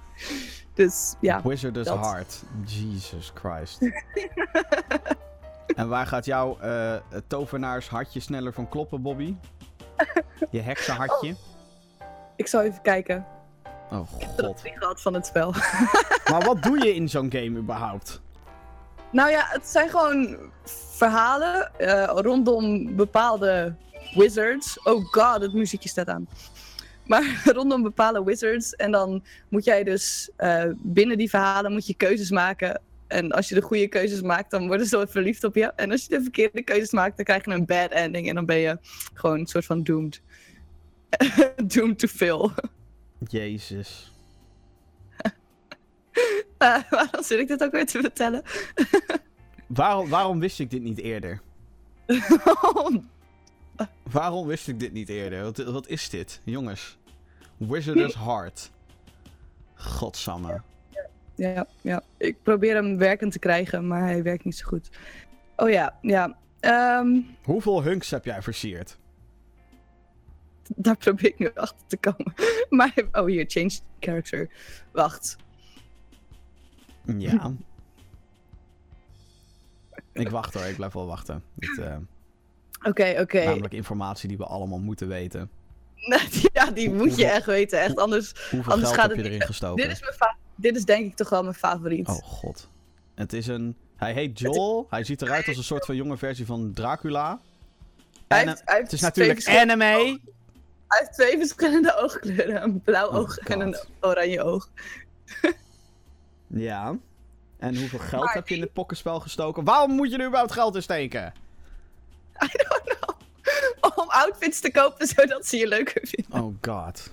Dus ja. Wizard is dat. hard. Jesus Christ. en waar gaat jouw eh tovenaarshartje sneller van kloppen, Bobby? Je heksenhartje? Ik zal even kijken. Oh Ik heb god. het gehad van het spel. Maar wat doe je in zo'n game überhaupt? Nou ja, het zijn gewoon verhalen eh, rondom bepaalde wizards. Oh god, het muziekje staat aan. Maar rondom bepaalde wizards. En dan moet jij dus eh, binnen die verhalen moet je keuzes maken. En als je de goede keuzes maakt, dan worden ze verliefd op je. En als je de verkeerde keuzes maakt, dan krijg je een bad ending. En dan ben je gewoon een soort van doomed. doomed to fail. Jezus. Eh, waarom zit ik dit ook weer te vertellen? Waarom, waarom wist ik dit niet eerder? Waarom wist ik dit niet eerder? Wat, wat is dit? Jongens. Wizard is hard. Godsamme. Ja, ja, ik probeer hem werkend te krijgen, maar hij werkt niet zo goed. Oh ja, ja. Ehm, Hoeveel hunks heb jij versierd? daar probeer ik nu achter te komen. Maar, oh hier, change character. Wacht. Ja. ik wacht hoor, ik blijf wel wachten. Dit, eh, Oké, oké. Namelijk informatie die we allemaal moeten weten. ja, die moet je echt weten, echt. Anders, Hoeveel Anders geld gaat heb je het erin niet- gestoken? dit is, mijn fa- dit is denk ik toch wel mijn favoriet. Oh god. Het is een... Hij heet Joel. Hij ziet eruit als een soort van jonge versie van Dracula. hij heeft, hij heeft Het is natuurlijk anime. Hij heeft twee verschillende oogkleuren. Een blauw Oh oog en een oranje oog. Ja. En hoeveel geld Maar heb je in het pokkenspel gestoken? Waarom moet je er überhaupt geld in steken? I don't know. Om outfits te kopen zodat ze je leuker vinden. Oh god.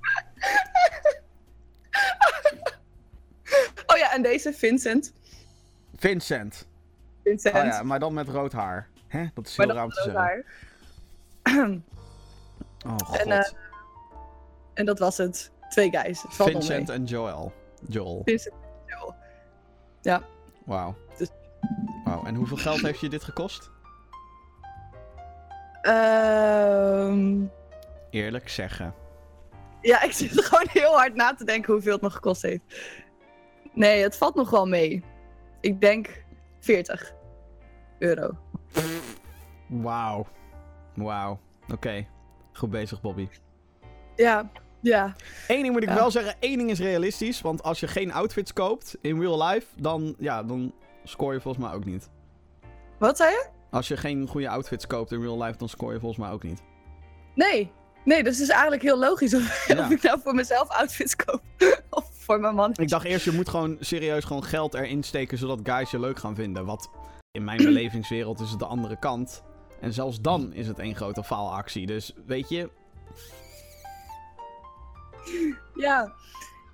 Oh ja, en deze Vincent. Vincent. Vincent. Oh ja, maar dan met rood haar. Hè? Dat is heel Maar dat te zeggen. waar. Oh god. En, eh, En dat was het. Twee guys. Valt Vincent en Joel. Joel. Vincent en Joel. Ja. Wauw. Dus- Wauw. En hoeveel geld heeft je dit gekost? Ehm, Eerlijk zeggen. Ja, ik zit gewoon heel hard na te denken hoeveel het me gekost heeft. Nee, het valt nog wel mee. Ik denk 40 euro. Wauw. Wauw. Oké. Goed bezig, Bobby. Ja, ja. Eén ding moet ik Ja. wel zeggen. één ding is realistisch. Want als je geen outfits koopt in real life, dan, ja, dan score je volgens mij ook niet. Wat zei je? Als je geen goede outfits koopt in real life, dan score je volgens mij ook niet. Nee. Nee, dus het is eigenlijk heel logisch of, Ja. of ik nou voor mezelf outfits koop. of voor mijn man. Ik dacht eerst, je moet gewoon serieus gewoon geld erin steken, zodat guys je leuk gaan vinden. Wat in mijn belevingswereld is het de andere kant. En zelfs dan is het één grote faalactie. Dus weet je, Ja.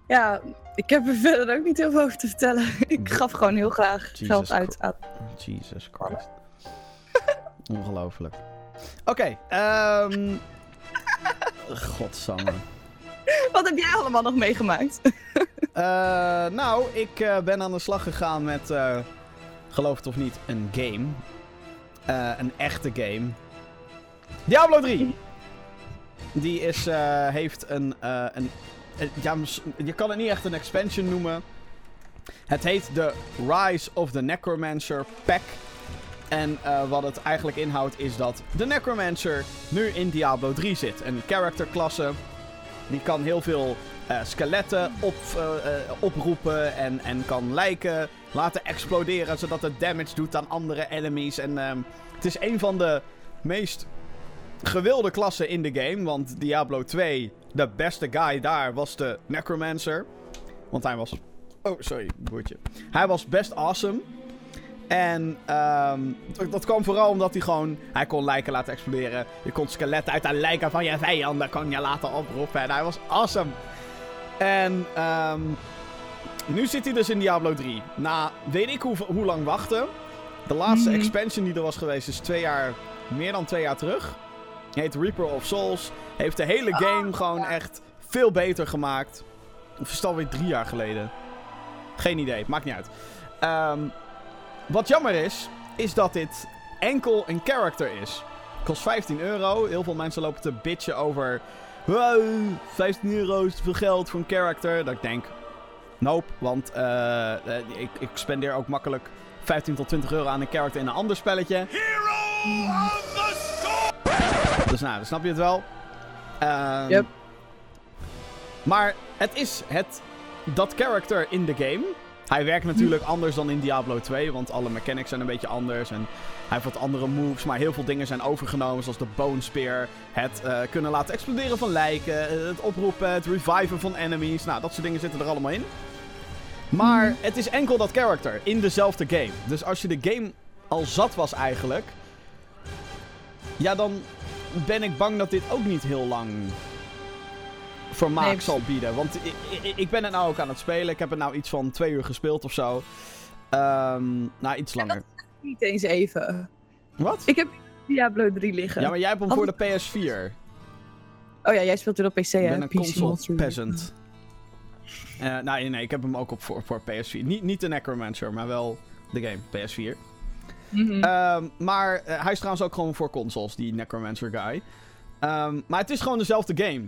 Ja, ik heb er verder ook niet heel veel over te vertellen. ik gaf gewoon heel graag Jesus geld uit aan. Jesus Christ. Ongelooflijk. Oké, ehm. Godsamme. Wat heb jij allemaal nog meegemaakt? Eh, nou, ik eh, ben aan de slag gegaan met, eh, geloof het of niet, een game. Een echte game. Diablo 3. Die is, heeft een, een ja, je kan het niet echt een expansion noemen. Het heet de Rise of the Necromancer Pack. En eh, wat het eigenlijk inhoudt is dat de Necromancer nu in Diablo 3 zit. Een characterklasse. Die kan heel veel eh, skeletten op, eh, oproepen en, en kan lijken laten exploderen. Zodat het damage doet aan andere enemies. En ehm, het is een van de meest gewilde klassen in de game. Want Diablo 2, de beste guy daar was de Necromancer. Want hij was... Oh, sorry, boertje. Hij was best awesome. En ehm, dat- kwam vooral omdat hij gewoon... Hij kon lijken laten exploderen. Je kon skeletten uit de lijken van je vijanden kon je laten oproepen. En hij was awesome. En ehm, nu zit hij dus in Diablo 3. Na weet ik hoe, hoe lang wachten. De laatste Mhm. expansion die er was geweest is twee jaar... Meer dan twee jaar terug. Heet Reaper of Souls. Heeft de hele game gewoon echt veel beter gemaakt. Of is het alweer drie jaar geleden? Geen idee, maakt niet uit. Ehm, wat jammer is, is dat dit enkel een character is. Kost 15 euro. Heel veel mensen lopen te bitchen over... "Wow, 15 euro is te veel geld voor een character. Dat ik denk... Nope, want eh, eh, ik, ik spendeer ook makkelijk 15 tot 20 euro aan een character in een ander spelletje. Hero of the storm! Dus nou, dan snap je het wel. Ehm, Yep. Maar het is het, dat character in de game. Hij werkt natuurlijk anders dan in Diablo 2, want alle mechanics zijn een beetje anders. En hij heeft wat andere moves, maar heel veel dingen zijn overgenomen, zoals de Bone Spear. Het eh, kunnen laten exploderen van lijken, het oproepen, het reviven van enemies. Nou, dat soort dingen zitten er allemaal in. Maar het is enkel dat character in dezelfde game. Dus als je de game al zat was eigenlijk, ja, dan ben ik bang dat dit ook niet heel lang vermaak Nee, zal bieden. Want ik, ik, ik ben het nou ook aan het spelen. Ik heb het nou iets van twee uur gespeeld of zo. Ehm nou, iets langer. Niet eens even. Wat? Ik heb Diablo 3 liggen. Ja, maar jij hebt hem voor de PS4. Oh ja, jij speelt weer op PC, hè? Ik ben een PC console peasant. Eh nee, nee, ik heb hem ook op voor, voor PS4. Niet, niet de Necromancer, maar wel de game, PS4. Mhm. Ehm, maar eh, hij is trouwens ook gewoon voor consoles, die Necromancer guy. Ehm, maar het is gewoon dezelfde game.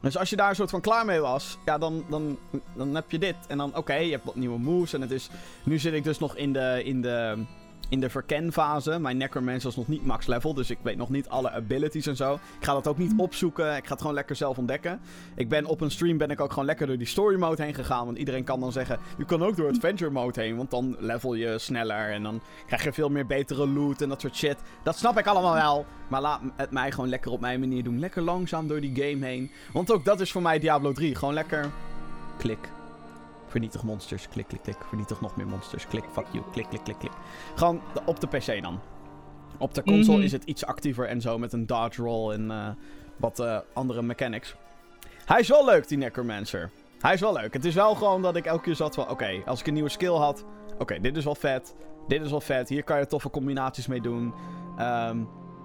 Dus als je daar een soort van klaar mee was, ja, dan, dan, dan heb je dit. En dan, oké, je hebt wat nieuwe moves. En het is. Nu zit ik dus nog in de, in de, in de verkenfase. Mijn Necromancer is nog niet max level, dus ik weet nog niet alle abilities en zo. Ik ga dat ook niet opzoeken. Ik ga het gewoon lekker zelf ontdekken. Ik ben op een stream ben ik ook gewoon lekker door die story mode heen gegaan. Want iedereen kan dan zeggen, je kan ook door adventure mode heen. Want dan level je sneller en dan krijg je veel meer betere loot en dat soort shit. Dat snap ik allemaal wel. Maar laat het mij gewoon lekker op mijn manier doen. Lekker langzaam door die game heen. Want ook dat is voor mij Diablo 3. Gewoon lekker klik. Vernietig monsters. Klik, klik, klik. Vernietig nog meer monsters. Klik, fuck you. Klik, klik, klik, klik. Gewoon op de PC dan. Op de console Mhm. is het iets actiever en zo met een dodge roll en eh, wat eh, andere mechanics. Hij is wel leuk, die Necromancer. Hij is wel leuk. Het is wel gewoon dat ik elke keer zat van... Oké, als ik een nieuwe skill had... Oké, dit is wel vet. Dit is wel vet. Hier kan je toffe combinaties mee doen. Ehm,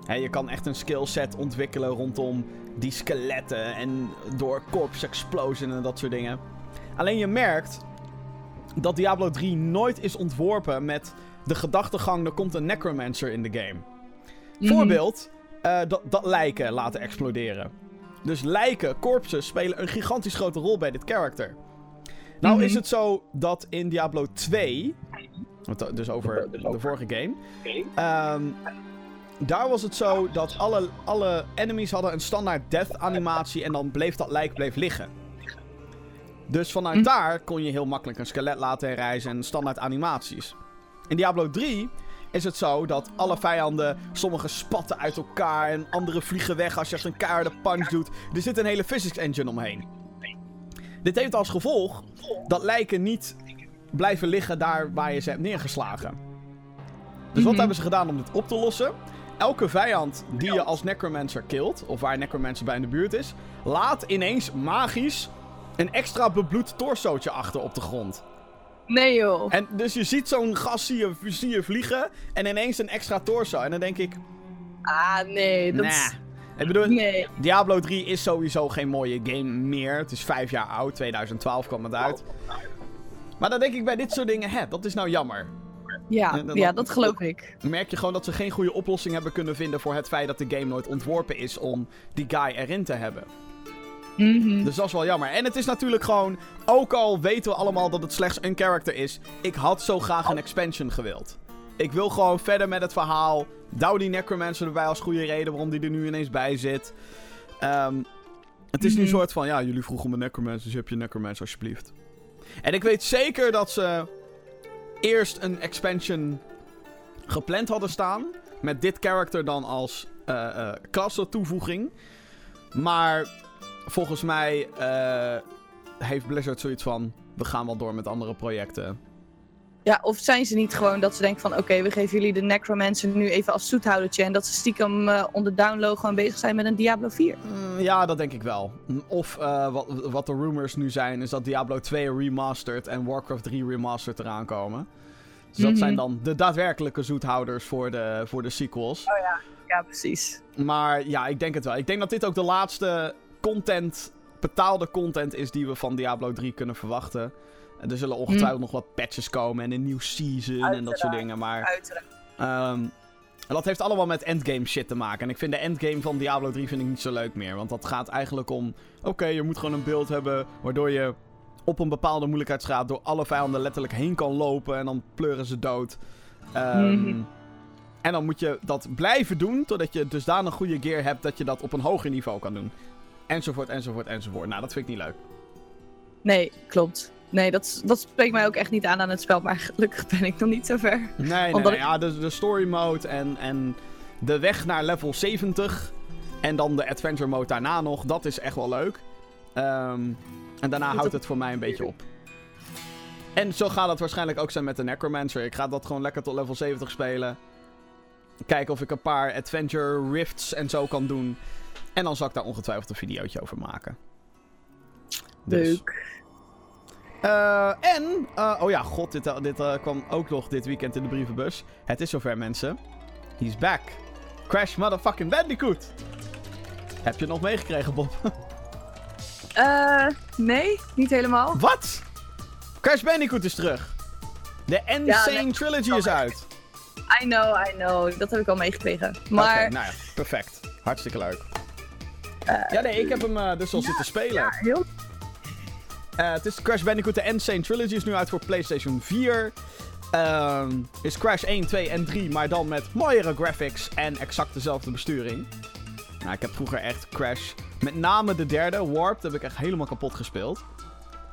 hè, je kan echt een skillset ontwikkelen rondom die skeletten... En door corpse explosion en dat soort dingen. Alleen je merkt... Dat Diablo 3 nooit is ontworpen met de gedachtegang... Er komt een Necromancer in de game. Mhm. Voorbeeld, eh, dat, dat lijken laten exploderen. Dus lijken, corpsen, spelen een gigantisch grote rol bij dit character. Nou Mhm. is het zo dat in Diablo 2, want dus over de vorige game, ehm, daar was het zo dat alle, alle enemies hadden een standaard death animatie en dan bleef dat lijk bleef liggen. Dus vanuit Mhm. daar kon je heel makkelijk een skelet laten herrijzen en standaard animaties. In Diablo 3 is het zo dat alle vijanden, sommige spatten uit elkaar en andere vliegen weg als je een keiharde punch doet. Er zit een hele physics engine omheen. Dit heeft als gevolg dat lijken niet blijven liggen daar waar je ze hebt neergeslagen. Dus wat Mhm. hebben ze gedaan om dit op te lossen? Elke vijand die je als Necromancer killt, of waar Necromancer bij in de buurt is, laat ineens magisch een extra bebloed torsootje achter op de grond. Nee joh. En dus je ziet zo'n gast zie je, zie je vliegen en ineens een extra torso. En dan denk ik, Ah nee, dat nah. is... Ik bedoel, Nee. Diablo 3 is sowieso geen mooie game meer. Het is vijf jaar oud, 2012 kwam het uit. Maar dan denk ik bij dit soort dingen, hè, dat is nou jammer. Ja, En dan- ja, dat geloof ik. Dan merk je gewoon dat ze geen goede oplossing hebben kunnen vinden voor het feit dat de game nooit ontworpen is om die guy erin te hebben. Mhm. Dus dat is wel jammer. En het is natuurlijk gewoon, ook al weten we allemaal dat het slechts een character is, ik had zo graag een expansion gewild. Ik wil gewoon verder met het verhaal. Douw die Necromancer erbij als goede reden waarom die er nu ineens bij zit. Ehm, het is nu een Mhm. soort van, ja, jullie vroegen om een Necromancer, dus je hebt je Necromancer alsjeblieft. En ik weet zeker dat ze eerst een expansion gepland hadden staan. Met dit character dan als eh klasse toevoeging. Maar volgens mij eh, heeft Blizzard zoiets van... We gaan wel door met andere projecten. Ja, of zijn ze niet gewoon dat ze denken van... Oké, we geven jullie de Necromancer nu even als zoethoudertje. En dat ze stiekem eh, onder download gewoon bezig zijn met een Diablo 4. Mm, ja, dat denk ik wel. Mm, Of eh, wat, wat de rumors nu zijn... is dat Diablo 2 remastered en Warcraft 3 remastered eraan komen. Dus dat Mhm. zijn dan de daadwerkelijke zoethouders voor de, voor de sequels. Ja, precies. Maar ja, ik denk het wel. Ik denk dat dit ook de laatste content, betaalde content is die we van Diablo 3 kunnen verwachten. En er zullen ongetwijfeld nog wat patches komen en een nieuw season en dat soort dingen. Maar ehm, dat heeft allemaal met endgame shit te maken. En ik vind de endgame van Diablo 3 vind ik niet zo leuk meer. Want dat gaat eigenlijk om, oké, je moet gewoon een beeld hebben waardoor je op een bepaalde moeilijkheidsgraad door alle vijanden letterlijk heen kan lopen en dan pleuren ze dood. Ehm, Mhm. En dan moet je dat blijven doen, totdat je dusdanig goede gear hebt dat je dat op een hoger niveau kan doen. Enzovoort, enzovoort, enzovoort. Nou, dat vind ik niet leuk. Nee, klopt. Nee, dat, dat spreekt mij ook echt niet aan aan het spel. Maar gelukkig ben ik nog niet zo ver. Nee, nee, Omdat nee. ik- Ja, de, de story mode en, en de weg naar level 70. En dan de adventure mode daarna nog. Dat is echt wel leuk. Ehm, en daarna houdt het- het voor mij een beetje op. En zo gaat het waarschijnlijk ook zijn met de Necromancer. Ik ga dat gewoon lekker tot level 70 spelen. Kijken of ik een paar adventure rifts en zo kan doen. En dan zal ik daar ongetwijfeld een videootje over maken. Dus. Leuk. Eh, en, eh, oh ja, god, dit, eh, dit kwam ook nog dit weekend in de brievenbus. Het is zover, mensen. He's back. Crash motherfucking Bandicoot. Heb je het nog meegekregen, Bob? Eh, nee, niet helemaal. Wat? Crash Bandicoot is terug. De Insane nee, Trilogy is uit. I know, I know. Dat heb ik al meegekregen. Maar, nou ja, perfect. Hartstikke leuk. Eh, ja, nee, ik heb hem eh, dus al zitten spelen. ja, heel... Eh, het is Crash Bandicoot, de Insane Trilogy is nu uit voor PlayStation 4. Ehm, is Crash 1, 2 en 3, maar dan met mooiere graphics en exact dezelfde besturing. Nou, ik heb vroeger echt Crash, met name de derde, Warped, heb ik echt helemaal kapot gespeeld.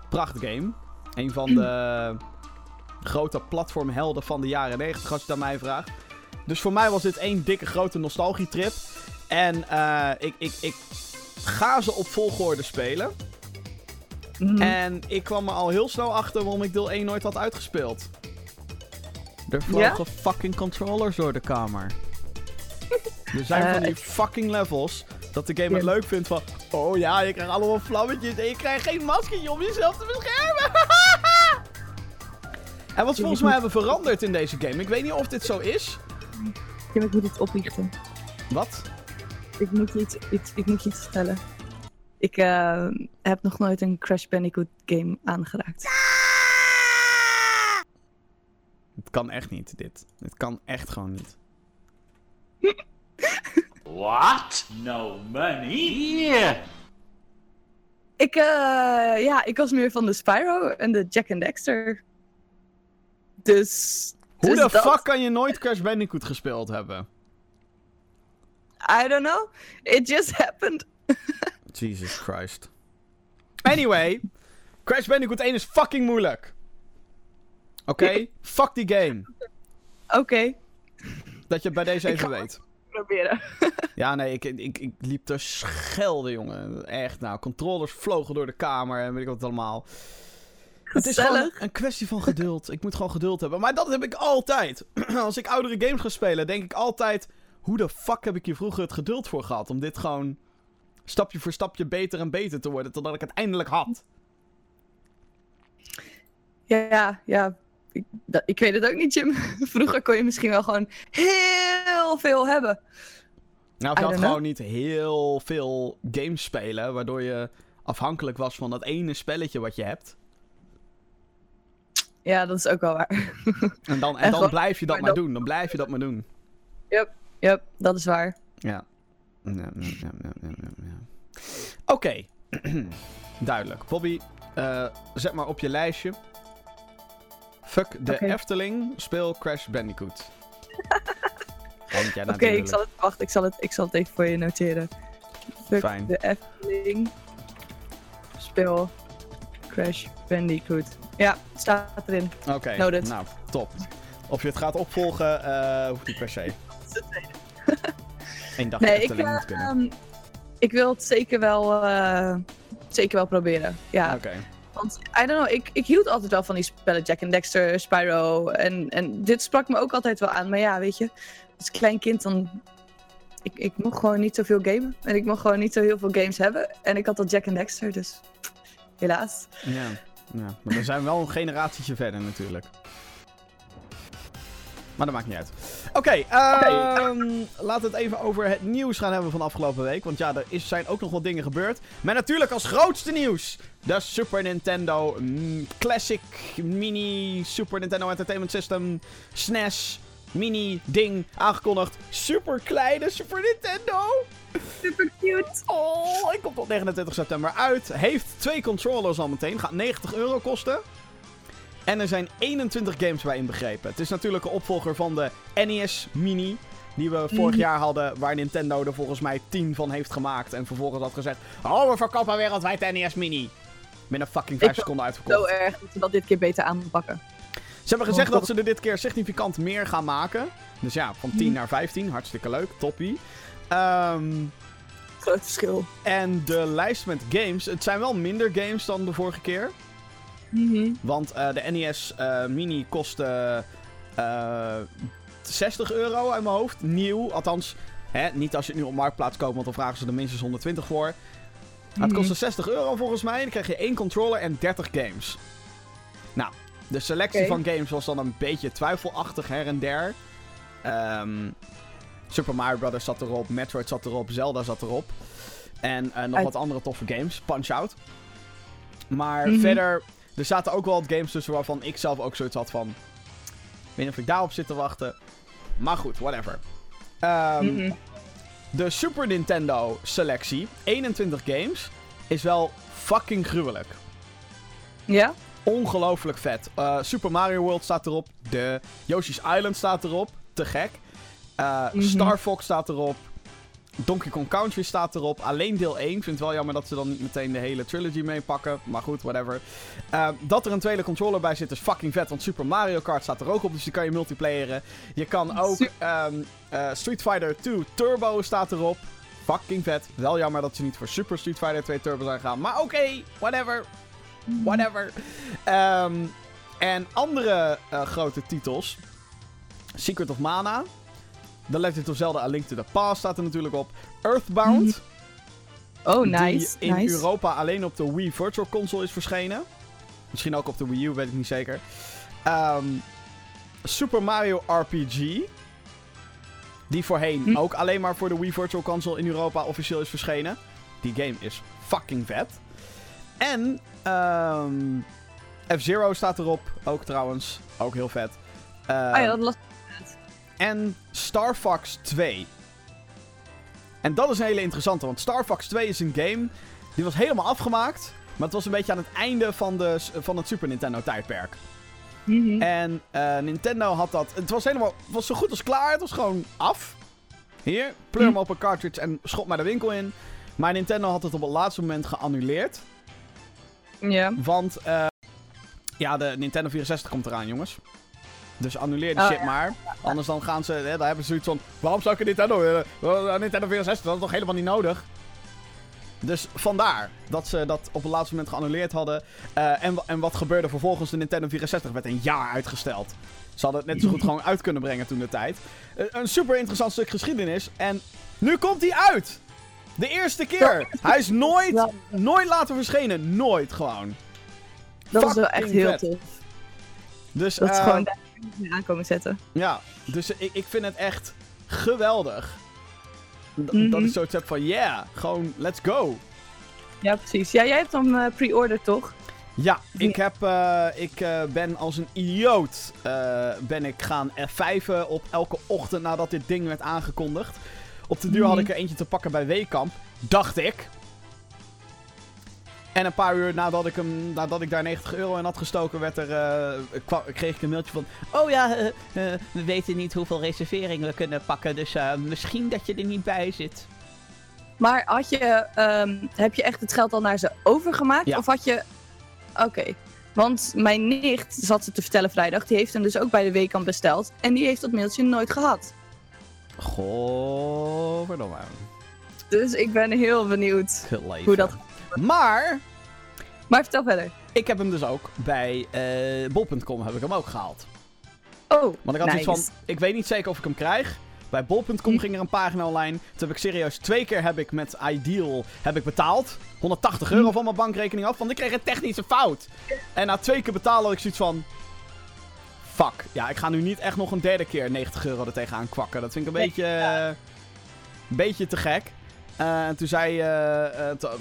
Pracht game. Een van de grote platformhelden van de jaren 90, als je het aan mij vraagt. Dus voor mij was dit één dikke grote nostalgietrip. En eh, ik, ik, ik ga ze op volgorde spelen. Mhm. En ik kwam er al heel snel achter waarom ik deel 1 nooit had uitgespeeld. Er vlogen fucking controllers door de kamer. Er zijn Eh, van die het- fucking levels dat de game het leuk vindt van... Oh ja, je krijgt allemaal vlammetjes en je krijgt geen maskertje om jezelf te beschermen. en wat ze volgens mij hebben veranderd in deze game. Ik weet niet of dit zo is. Ik moet iets oplichten. Wat? Ik moet je iets, iets, ik moet je iets vertellen. Ik eh, heb nog nooit een Crash Bandicoot game aangeraakt. Het kan echt niet, dit. Dit kan echt gewoon niet. What? No money? Yeah. Ik, eh, ja, ik was meer van de Spyro en de Jack and Dexter. Dus... Hoe dus de dat- fuck kan je nooit Crash Bandicoot gespeeld hebben? I don't know. It just happened. Jesus Christ. Anyway, Crash Bandicoot 1 is fucking moeilijk. Oké? Fuck die game. Oké, Dat je het bij deze Ik even ga- weet. proberen. Ja, nee, ik, ik, ik liep te schelden, jongen. Echt, nou, controllers vlogen door de kamer en weet ik wat allemaal. Het is gewoon een kwestie van geduld. Ik moet gewoon geduld hebben. Maar dat heb ik altijd. Als ik oudere games ga spelen, denk ik altijd... Hoe de fuck heb ik hier vroeger het geduld voor gehad? Om dit gewoon stapje voor stapje beter en beter te worden. Totdat ik het eindelijk had. Ja, ja. Ik, dat- ik weet het ook niet, Jim. Vroeger kon je misschien wel gewoon heel veel hebben. Nou, of je had gewoon niet heel veel games spelen, waardoor je afhankelijk was van dat ene spelletje wat je hebt. Ja, dat is ook wel waar. En dan, en En dan gewoon- blijf je dat maar maar doen. Dan blijf je dat maar doen. Yep, dat is waar. Ja. Ja, ja, ja, ja, ja. Oké. Duidelijk. Bobby, eh, zet maar op je lijstje. Fuck de. Efteling, speel Crash Bandicoot. Oké, ik zal het. Wacht, ik zal het, ik zal het even voor je noteren. Fuck Fijn. de Efteling. Speel Crash Bandicoot. Ja, staat erin. Oké, Noted. nou, top. Of je het gaat opvolgen, eh hoeft niet per se. Eén dag Nee, ik, Efteling eh, moet kunnen. ehm, ik wil het zeker wel, eh, zeker wel proberen. Ja, Oké. want I don't know, ik, ik hield altijd wel van die spellen, Jack and Dexter, Spyro. En, en dit sprak me ook altijd wel aan. Maar ja, weet je, als klein kind dan... Ik, ik mocht gewoon niet zoveel gamen. En ik mocht gewoon niet zo heel veel games hebben. En ik had al Jack and Dexter, dus helaas. Ja. ja, maar we zijn wel een generatietje verder natuurlijk. Maar dat maakt niet uit. Oké, ehm, laten we het even over het nieuws gaan hebben van afgelopen week. Want ja, er is, zijn ook nog wat dingen gebeurd. Maar natuurlijk als grootste nieuws. De Super Nintendo mm, Classic Mini Super Nintendo Entertainment System SNES Mini ding aangekondigd. Super kleine Super Nintendo. Super cute. Oh, hij komt op 29 september uit. Heeft twee controllers al meteen. Gaat 90 euro kosten. En er zijn 21 games bij inbegrepen. Het is natuurlijk een opvolger van de NES Mini. Die we vorig Mhm. jaar hadden. Waar Nintendo er volgens mij 10 van heeft gemaakt. En vervolgens had gezegd: Oh, we verkopen wereldwijd de NES Mini. Binnen fucking 5 Ik- seconden uitverkocht. Zo erg dat we dat dit keer beter aanpakken. Ze hebben gezegd Oh, dat ze er dit keer significant meer gaan maken. Dus ja, van 10 Mhm. naar 15. Hartstikke leuk. Toppie. Ehm. Groot verschil. En de lijst met games, het zijn wel minder games dan de vorige keer. Mhm. Want eh, de NES eh, Mini kostte eh 60 euro uit mijn hoofd. Nieuw, althans, hè, niet als je het nu op Marktplaats koopt, want dan vragen ze er minstens 120 voor. Maar Het Mhm. kostte 60 euro volgens mij. Dan krijg je één controller en 30 games. Nou, de selectie van games was dan een beetje twijfelachtig her en der. Ehm, Super Mario Bros. zat erop, Metroid zat erop, Zelda zat erop. En eh, nog Uit- wat andere toffe games. Punch-Out. Maar Mhm. verder, er zaten ook wel wat games tussen waarvan ik zelf ook zoiets had van... Ik weet niet of ik daarop zit te wachten. Maar goed, whatever. Ehm, Mhm. de Super Nintendo selectie, 21 games, is wel fucking gruwelijk. Ja? Ongelooflijk vet. Eh, Super Mario World staat erop. De Yoshi's Island staat erop. Te gek. Eh, Mhm. Star Fox staat erop. Donkey Kong Country staat erop. Alleen deel 1. Ik vind het wel jammer dat ze dan niet meteen de hele trilogy meepakken. Maar goed, whatever. Eh, dat er een tweede controller bij zit is fucking vet. Want Super Mario Kart staat er ook op. Dus die kan je multiplayeren. Je kan ook... Ehm, eh, Street Fighter 2 Turbo staat erop. Fucking vet. Wel jammer dat ze niet voor Super Street Fighter 2 Turbo zijn gegaan. Maar oké, whatever. Whatever. Ehm, en andere eh, grote titels. Secret of Mana. The Legend of Zelda A Link to the Past staat er natuurlijk op. Earthbound. Oh, nice. Die in nice. Europa alleen op de Wii Virtual Console is verschenen. Misschien ook op de Wii U, weet ik niet zeker. Ehm, Super Mario RPG. Die voorheen Hm. ook alleen maar voor de Wii Virtual Console in Europa officieel is verschenen. Die game is fucking vet. En ehm, F-Zero staat erop, ook trouwens. Ook heel vet. Ah ja, dat las en Star Fox 2. En dat is een hele interessante, want Star Fox 2 is een game die was helemaal afgemaakt. Maar het was een beetje aan het einde van, de, van het Super Nintendo tijdperk. Mhm. En eh, Nintendo had dat. Het was helemaal. Het was zo goed als klaar. Het was gewoon af. Hier, pleur hem op een cartridge en schop maar de winkel in. Maar Nintendo had het op het laatste moment geannuleerd. Ja. Want eh, ja, de Nintendo 64 komt eraan, jongens. Dus annuleer die Oh, shit ja. maar. Anders dan gaan ze, hè, daar hebben ze zoiets van... Waarom zou ik een Nintendo? Wel, een Nintendo 64, dat is toch helemaal niet nodig? Dus vandaar dat ze dat op het laatste moment geannuleerd hadden. Eh, en, en wat gebeurde vervolgens? De Nintendo 64 werd een jaar uitgesteld. Ze hadden het net zo goed gewoon uit kunnen brengen toen de tijd. Eh, een super interessant stuk geschiedenis. En nu komt hij uit! De eerste keer! Hij is nooit, Ja. nooit later verschenen. Nooit gewoon. Dat is wel echt heel vet. tof. Dus, Dat is eh, gewoon aankomen zetten. Ja, dus ik, ik vind het echt geweldig. Dat, Mhm. dat is zoiets heb van, yeah, gewoon, let's go. Ja, precies. Ja, jij hebt hem eh, pre-order, toch? Ja, ik, heb, eh, ik eh, ben als een idioot ben ik gaan F5'en op elke ochtend nadat dit ding werd aangekondigd. Op de duur had Mhm. ik er eentje te pakken bij Weekamp, dacht ik. En een paar uur nadat ik, hem, nadat ik daar 90 euro in had gestoken, werd er, eh, kreeg ik een mailtje van... Oh ja, eh, eh, we weten niet hoeveel reserveringen we kunnen pakken, dus misschien dat je er niet bij zit. Maar had je, ehm, heb je echt het geld al naar ze overgemaakt? Ja. Of had je... Oké. Want mijn nicht, zat ze te vertellen vrijdag, die heeft hem dus ook bij de Weekamp besteld. En die heeft dat mailtje nooit gehad. Godverdomme. Dus ik ben heel benieuwd Geleven. hoe dat... Maar... Maar vertel verder. Ik heb hem dus ook bij eh bol.com heb ik hem ook gehaald. Oh, Want ik had iets van, ik weet niet zeker of ik hem krijg. Bij bol.com Hm. ging er een pagina online. Toen heb ik serieus twee keer heb ik met Ideal heb ik betaald. 180 euro Hm. van mijn bankrekening af, want ik kreeg een technische fout. En na twee keer betalen had ik zoiets van... Fuck. Ja, ik ga nu niet echt nog een derde keer 90 euro er tegenaan kwakken. Dat vind ik een beetje... eh, een beetje te gek. Eh, en toen zei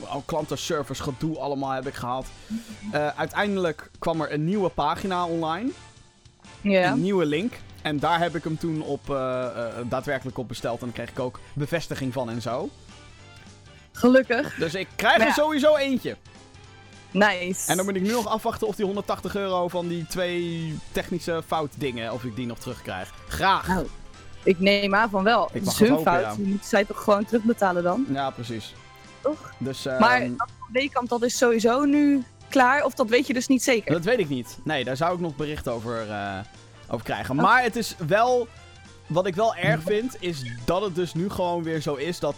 al klantenservice gedoe allemaal heb ik gehad. Eh, uiteindelijk kwam er een nieuwe pagina online. Ja. Een nieuwe link. En daar heb ik hem toen op, daadwerkelijk op besteld. En dan kreeg ik ook bevestiging van en zo. Gelukkig. Dus ik krijg er sowieso eentje. Nice. En dan moet ik nu nog afwachten of die 180 euro van die twee technische fout dingen, of ik die nog terugkrijg. Graag. Nou, Ik neem aan van wel. Ik Het is hun hopen, fout. ja. Die moeten zij toch gewoon terugbetalen dan? Ja, precies. Toch? Dus, eh, Maar dat dat is sowieso nu klaar? Of dat weet je dus niet zeker? dat weet ik niet. Nee, daar zou ik nog bericht over, eh, over krijgen. Maar het is wel... Wat ik wel erg vind, is dat het dus nu gewoon weer zo is dat...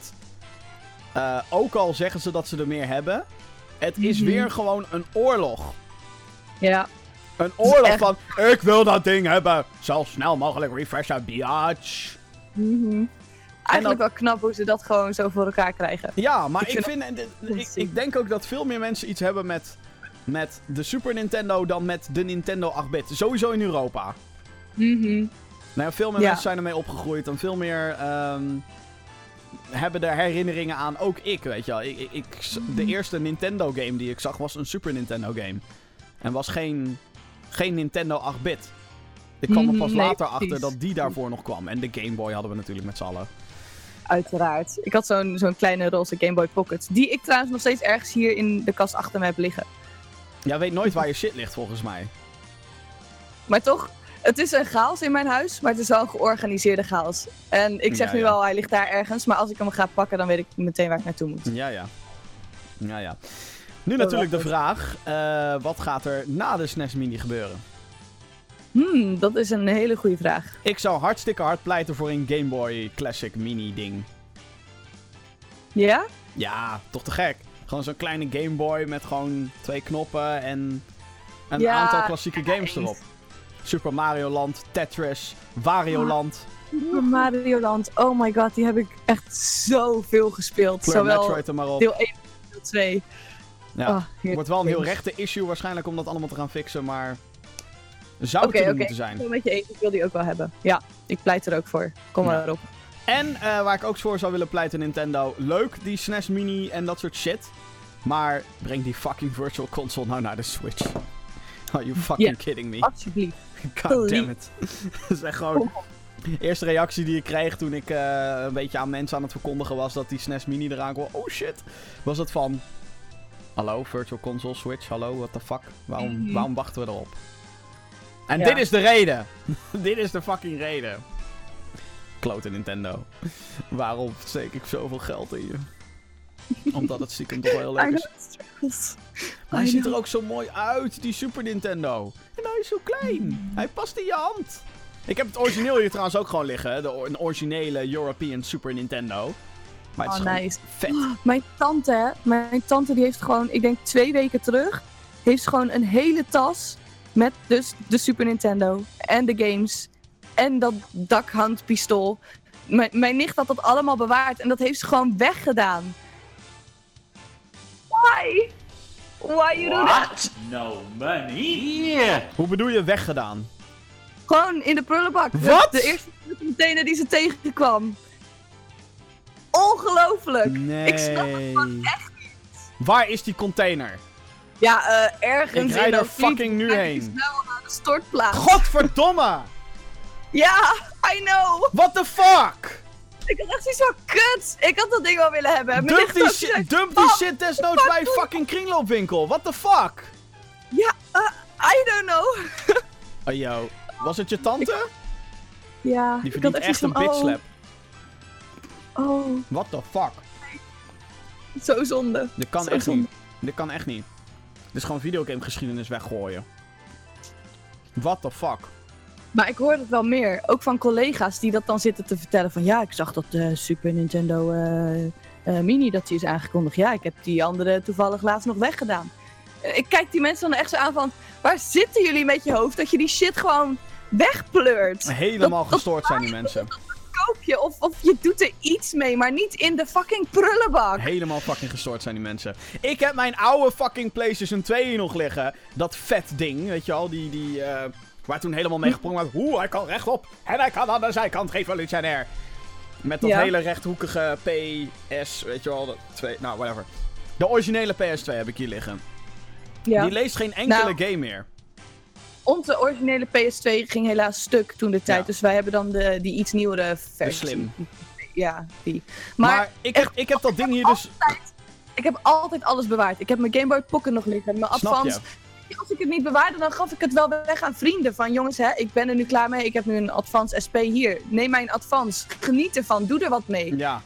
eh, ook al zeggen ze dat ze er meer hebben... Het is Mhm. weer gewoon een oorlog. Ja. Een oorlog echt- van... Ik wil dat ding hebben. Zo snel mogelijk refreshen, biatch. Mhm. Eigenlijk wel knap hoe ze dat gewoon zo voor elkaar krijgen. Ja, maar Ik ik, vind ik, dat ik, denk ook dat veel meer mensen iets hebben met, met de Super Nintendo dan met de Nintendo 8-bit. Sowieso in Europa. Mhm. Nou, veel meer Ja. mensen zijn ermee opgegroeid en veel meer ehm, hebben er herinneringen aan. Ook ik, weet je wel. Ik, ik, ik- Mhm. de eerste Nintendo game die ik zag was een Super Nintendo game. En was geen, geen Nintendo 8-bit. Ik kwam er pas nee, later precies. achter dat die daarvoor nog kwam. En de Game Boy hadden we natuurlijk met z'n allen. Uiteraard. Ik had zo'n zo'n kleine roze Game Boy Pocket. Die ik trouwens nog steeds ergens hier in de kast achter me heb liggen. Jij weet nooit waar je shit ligt, volgens mij. Maar toch, het is een chaos in mijn huis, maar het is wel een georganiseerde chaos. En ik zeg Ja, nu ja. wel, hij ligt daar ergens, maar als ik hem ga pakken, dan weet ik meteen waar ik naartoe moet. Ja, ja. Ja, ja. Nu natuurlijk de vraag: eh, wat gaat er na de SNES Mini gebeuren? Hmm, dat is een hele goede vraag. Ik zou hartstikke hard pleiten voor een Game Boy Classic Mini ding. Ja? Ja, toch te gek. Gewoon zo'n kleine Game Boy met gewoon twee knoppen en een Ja, aantal klassieke games erop. Super Mario Land, Tetris, Wario Land, Super Mario Land, oh my god, die heb ik echt zoveel gespeeld. Kleur Zowel Metroid er maar op. deel 1 en deel 2. Ja. Ah, heerlijk. Wordt wel een heel rechte issue waarschijnlijk om dat allemaal te gaan fixen, maar zou doen oké. moeten Ik zijn. ben met je eens, ik wil die ook wel hebben. Ja, ik pleit er ook voor. Kom Ja. maar erop. En eh, waar ik ook voor zou willen pleiten, Nintendo. Leuk, die SNES Mini en dat soort shit. Maar breng die fucking Virtual Console nou naar de Switch. Are you fucking kidding me? Alsjeblieft. God damn it. Dat is echt gewoon... De eerste reactie die ik kreeg toen ik eh, een beetje aan mensen aan het verkondigen was dat die SNES Mini eraan kwam. Oh shit. Was het van... Hallo, Virtual Console Switch, hallo, what the fuck? Waarom, Mhm. waarom wachten we erop? En Ja. dit is de reden. dit is de fucking reden. Klote Nintendo. Waarom steek ik zoveel geld in je? Omdat het stiekem toch wel heel leuk is. Maar hij ziet er ook zo mooi uit, die Super Nintendo. En hij is zo klein. Hij past in je hand. Ik heb het origineel hier trouwens ook gewoon liggen. De een originele European Super Nintendo. Maar het is Oh, nice. vet. Mijn tante, hè, mijn tante die heeft gewoon, ik denk twee weken terug, heeft gewoon een hele tas met dus de Super Nintendo en de games en dat dakhandpistool. Mijn, mijn nicht had dat allemaal bewaard en dat heeft ze gewoon weggedaan. Why? Why you do that? No money? Yeah. Hoe bedoel je weggedaan? Gewoon in de prullenbak. De- Wat? De, eerste container die ze tegenkwam. Ongelooflijk. Nee. Ik snap het gewoon echt Waar is die container? Ja, eh ergens Ik rijd in er een fucking nu heen. de stortplaats. Godverdomme! Ja, I know. What the fuck? Ik had echt zoiets van, kut. Ik had dat ding wel willen hebben. Dump die, zei, dump die "Oh, shit desnoods bij fucking kringloopwinkel. What the fuck? Ja, eh, I don't know. Oh yo, was het je tante? Ja, Die ik verdient echt een van, bitch slap. Oh, oh, What the fuck? zo zonde. Dit kan Zo echt zonde. niet. Dit kan echt niet. Dit is gewoon videogame geschiedenis weggooien. What the fuck? Maar ik hoor het wel meer. Ook van collega's die dat dan zitten te vertellen van... Ja, ik zag dat de Super Nintendo eh, eh, Mini dat die is aangekondigd. Ja, ik heb die andere toevallig laatst nog weggedaan. Eh, Ik kijk die mensen dan echt zo aan van... Waar zitten jullie met je hoofd dat je die shit gewoon wegpleurt? Helemaal Dat- dat- gestoord zijn die mensen. Koop je of, of je doet er iets mee, maar niet in de fucking prullenbak. Helemaal fucking gestoord zijn die mensen. Ik heb mijn oude fucking PlayStation 2 hier nog liggen. Dat vet ding, weet je al, die, die, eh, waar toen helemaal mee gesprongen werd. Oeh, hij kan rechtop en hij kan aan de zijkant revolutionair. Met dat Ja. hele rechthoekige PS, weet je wel, dat twee, nou whatever. De originele PS2 heb ik hier liggen. Ja. Die leest geen enkele Nou. game meer. Onze originele PS2 ging helaas stuk toen de tijd. Ja. Dus wij hebben dan de, die iets nieuwere versie. slim. Ja, die. Maar, Maar, ik, heb, ik heb dat ding hier dus... ik heb altijd alles bewaard. Ik heb mijn Game Boy Pocket nog liggen. Mijn Advance. je? Als ik het niet bewaarde, dan gaf ik het wel weg aan vrienden. Van jongens, hè, ik ben er nu klaar mee. Ik heb nu een Advance SP hier. Neem mijn Advance. Geniet ervan. Doe er wat mee. Ja,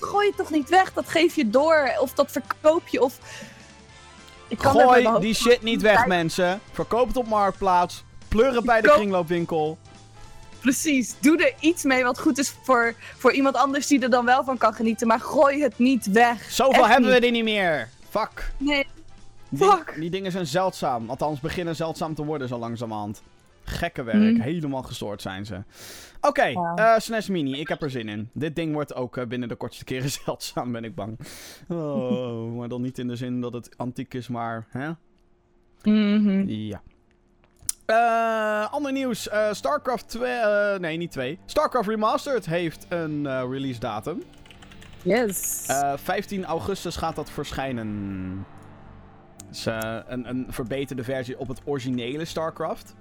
Gooi het toch niet weg. Dat geef je door. Of dat verkoop je. Of... Ik kan gooi die shit niet weg mensen. Verkoop het op Marktplaats. Pleur het bij de kringloopwinkel. Precies. Doe er iets mee wat goed is voor, voor iemand anders die er dan wel van kan genieten. Maar gooi het niet weg. Zoveel Echt hebben niet. we er niet meer. Fuck. Nee. Die, Fuck. die dingen zijn zeldzaam. Althans, beginnen zeldzaam te worden zo langzamerhand. Gekke werk. Mm. Helemaal gestoord zijn ze. Oké, eh, SNES Mini. Ik heb er zin in. Dit ding wordt ook eh, binnen de kortste keren zeldzaam, ben ik bang. Oh, maar dan niet in de zin dat het antiek is, maar... Hè? Mhm. Ja. Eh, ander nieuws. StarCraft 2... eh, nee, niet 2. StarCraft Remastered heeft een release datum. Yes. Eh, 15 augustus gaat dat verschijnen. Dus, een, een verbeterde versie op het originele StarCraft.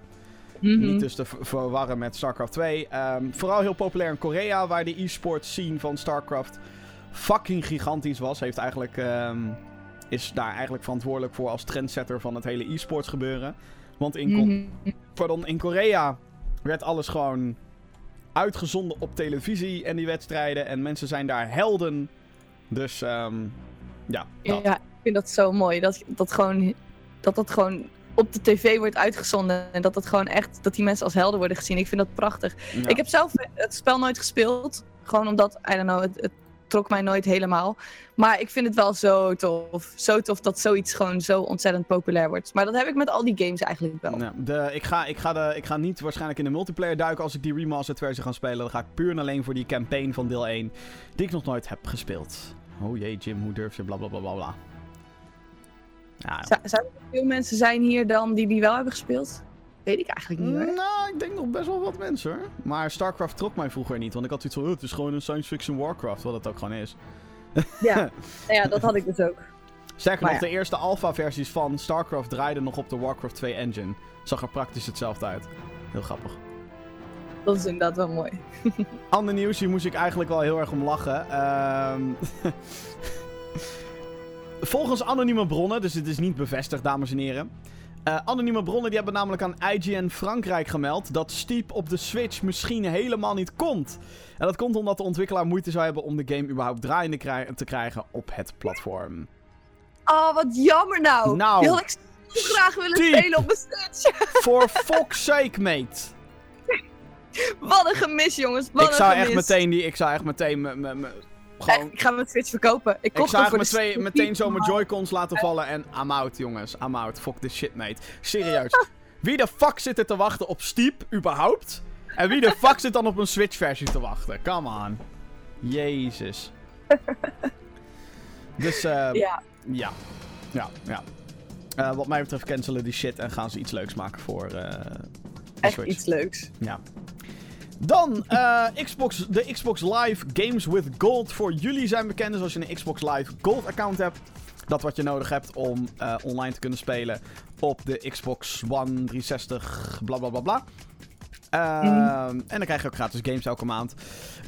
Mhm. Niet dus te ver- verwarren met StarCraft 2. Ehm, vooral heel populair in Korea, waar de e-sport scene van StarCraft fucking gigantisch was. Heeft eigenlijk, ehm, is daar eigenlijk verantwoordelijk voor als trendsetter van het hele e-sports gebeuren. Want in, Mhm. pardon, in Korea werd alles gewoon uitgezonden op televisie en die wedstrijden. En mensen zijn daar helden. Dus ehm, ja, dat. Ja, ik vind dat zo mooi. Dat dat gewoon, dat, dat gewoon op de tv wordt uitgezonden. En dat dat gewoon echt, dat die mensen als helden worden gezien. Ik vind dat prachtig. Ja. Ik heb zelf het spel nooit gespeeld. Gewoon omdat, I don't know, het, het trok mij nooit helemaal. Maar ik vind het wel zo tof. Zo tof dat zoiets gewoon zo ontzettend populair wordt. Maar dat heb ik met al die games eigenlijk wel. Ja, de, ik, ga, ik, ga de, ik ga niet waarschijnlijk in de multiplayer duiken als ik die remastered versie ga spelen. Dan ga ik puur en alleen voor die campaign van deel 1, die ik nog nooit heb gespeeld. Oh jee, Jim, hoe durf je? Bla bla bla bla bla. Ja, Zou- Zouden er veel mensen zijn hier dan die die wel hebben gespeeld? Weet ik eigenlijk niet hoor. Nou, ik denk nog best wel wat mensen hoor. Maar StarCraft trok mij vroeger niet, want ik had iets van, oh, het is gewoon een science fiction Warcraft, wat het ook gewoon is. Ja. nou ja, dat had ik dus ook. Sterker Maar nog, ja. de eerste alpha-versies van StarCraft draaiden nog op de Warcraft 2 engine. Zag er praktisch hetzelfde uit. Heel grappig. Dat is inderdaad wel mooi. Ander nieuws, hier moest ik eigenlijk wel heel erg om lachen. Ehm, Volgens anonieme bronnen, dus dit is niet bevestigd, dames en heren. Eh, anonieme bronnen die hebben namelijk aan IGN Frankrijk gemeld dat Steep op de Switch misschien helemaal niet komt. En dat komt omdat de ontwikkelaar moeite zou hebben om de game überhaupt draaiende krij- te krijgen op het platform. Oh, wat jammer nou. Nou, had ik zo graag willen Steep. spelen op mijn Switch. For fuck's sake, mate. Wat een gemis, jongens. Wat Ik zou een echt meteen die, ik zou echt meteen me, me, me- gewoon Eh, Ik ga mijn Switch verkopen. Ik Ik met de twee, meteen zo mijn Joy-Cons laten vallen en I'm out, jongens. I'm out. Fuck this shit, mate. Serieus. Wie de fuck zit er te wachten op Steep, überhaupt? En wie de fuck zit dan op een Switch-versie te wachten? Come on. Jezus. Dus, eh Ja, ja. Ja, ja. Eh, wat mij betreft cancelen die shit en gaan ze iets leuks maken voor eh de echt Switch. iets leuks. Ja. Dan eh, Xbox, de Xbox Live Games with Gold voor jullie zijn bekend. Dus als je een Xbox Live Gold account hebt, dat wat je nodig hebt om eh, online te kunnen spelen op de Xbox One 360, bla bla bla bla. Ehm, En dan krijg je ook gratis games elke maand.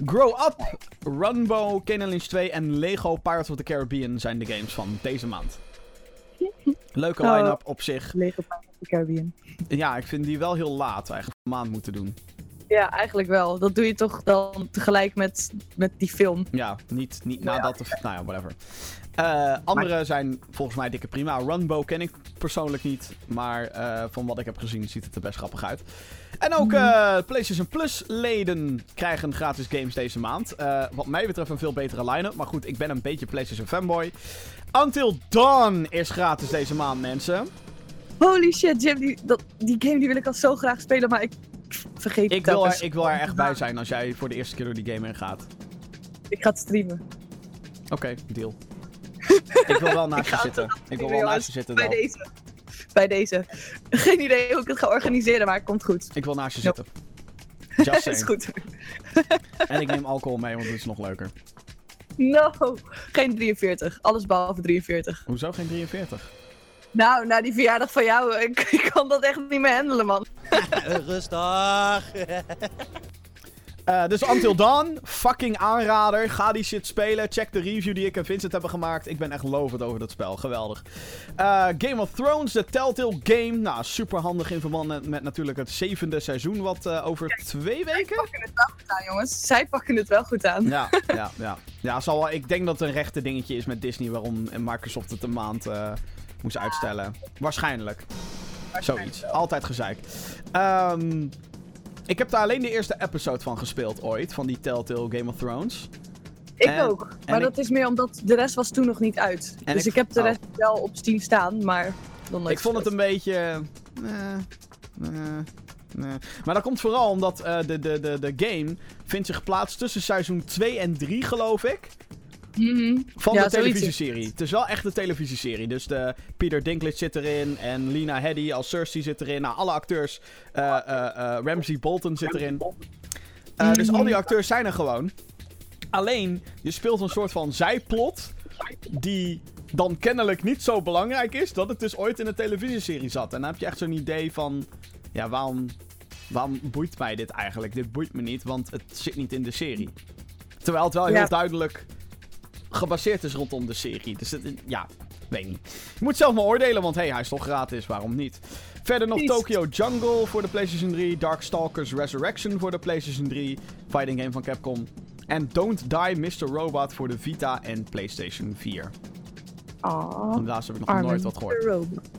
Grow Up, Runbo, Kane Lynch 2 en Lego Pirates of the Caribbean zijn de games van deze maand. Leuke Oh. line-up op zich. Lego Pirates of the Caribbean. Ja, ik vind die wel heel laat eigenlijk een maand moeten doen. Ja, eigenlijk wel. Dat doe je toch dan tegelijk met, met die film. Ja, niet, niet Nou ja. nadat of... Nou ja, whatever. Eh, andere zijn volgens mij dikke prima. Runbo ken ik persoonlijk niet. Maar eh, van wat ik heb gezien ziet het er best grappig uit. En ook eh, PlayStation Plus leden krijgen gratis games deze maand. Eh, wat mij betreft een veel betere line-up. Maar goed, ik ben een beetje PlayStation fanboy. Until Dawn is gratis deze maand, mensen. Holy shit, Jim, die, dat, die game die wil ik al zo graag spelen, maar ik vergeet Ik wil, er, ik wil er echt bij zijn als jij voor de eerste keer door die game heen gaat. Ik ga het streamen. Oké, deal. ik wil wel naast Ik je zitten. Ik wil wel naast je zitten Bij dan. deze. Bij deze. Geen idee hoe ik het ga organiseren, maar het komt goed. Ik wil naast je Nope. zitten. Just is goed. En ik neem alcohol mee, want het is nog leuker. No, geen 43. Alles behalve 43. Hoezo geen 43? Nou, na die verjaardag van jou, ik, ik kan dat echt niet meer handelen, man. Rustig. Eh, dus Until Dawn, fucking aanrader. Ga die shit spelen. Check de review die ik en Vincent hebben gemaakt. Ik ben echt lovend over dat spel. Geweldig. Eh, Game of Thrones, de Telltale Game. Nou, super handig in verband met, met natuurlijk het zevende seizoen, wat eh, over twee weken. pakken het wel goed aan, jongens. Zij pakken het wel goed aan. Ja, ja, ja. ja zal wel, ik denk dat het een rechte dingetje is met Disney waarom Microsoft het een maand eh, moest uitstellen. Waarschijnlijk. Zoiets. Altijd gezeik. Ehm, ik heb daar alleen de eerste episode van gespeeld ooit, van die Telltale Game of Thrones. Ik En- ook. Maar ik- dat is meer omdat de rest was toen nog niet uit. En dus ik- ik, heb de oh. rest wel op Steam staan, maar nooit Ik vond het een beetje... eh, eh, eh. Maar dat komt vooral omdat de, de, de, de game vindt zich geplaatst tussen seizoen 2 en 3, geloof ik. Mhm. Van Ja, de televisieserie. Het is wel echt de televisieserie. Dus de Peter Dinklage zit erin. En Lena Headey als Cersei zit erin. Nou, alle acteurs. eh, eh, eh, Ramsey Bolton zit erin. Eh, Dus al die acteurs zijn er gewoon. Alleen, je speelt een soort van zijplot. Die dan kennelijk niet zo belangrijk is. Dat het dus ooit in een televisieserie zat. En dan heb je echt zo'n idee van. Ja, waarom. Waarom boeit mij dit eigenlijk? Dit boeit me niet, want het zit niet in de serie. Terwijl het wel heel Ja. duidelijk gebaseerd is rondom de serie. Dus het, ja, weet niet. Je moet zelf maar oordelen, want hey, hij is toch gratis, waarom niet? Verder nog. Tokyo Jungle voor de PlayStation 3, Darkstalkers Resurrection voor de PlayStation 3, fighting game van Capcom. En Don't Die Mr. Robot voor de Vita en PlayStation 4. Aww. En laatst heb ik nog nooit wat gehoord. Robot.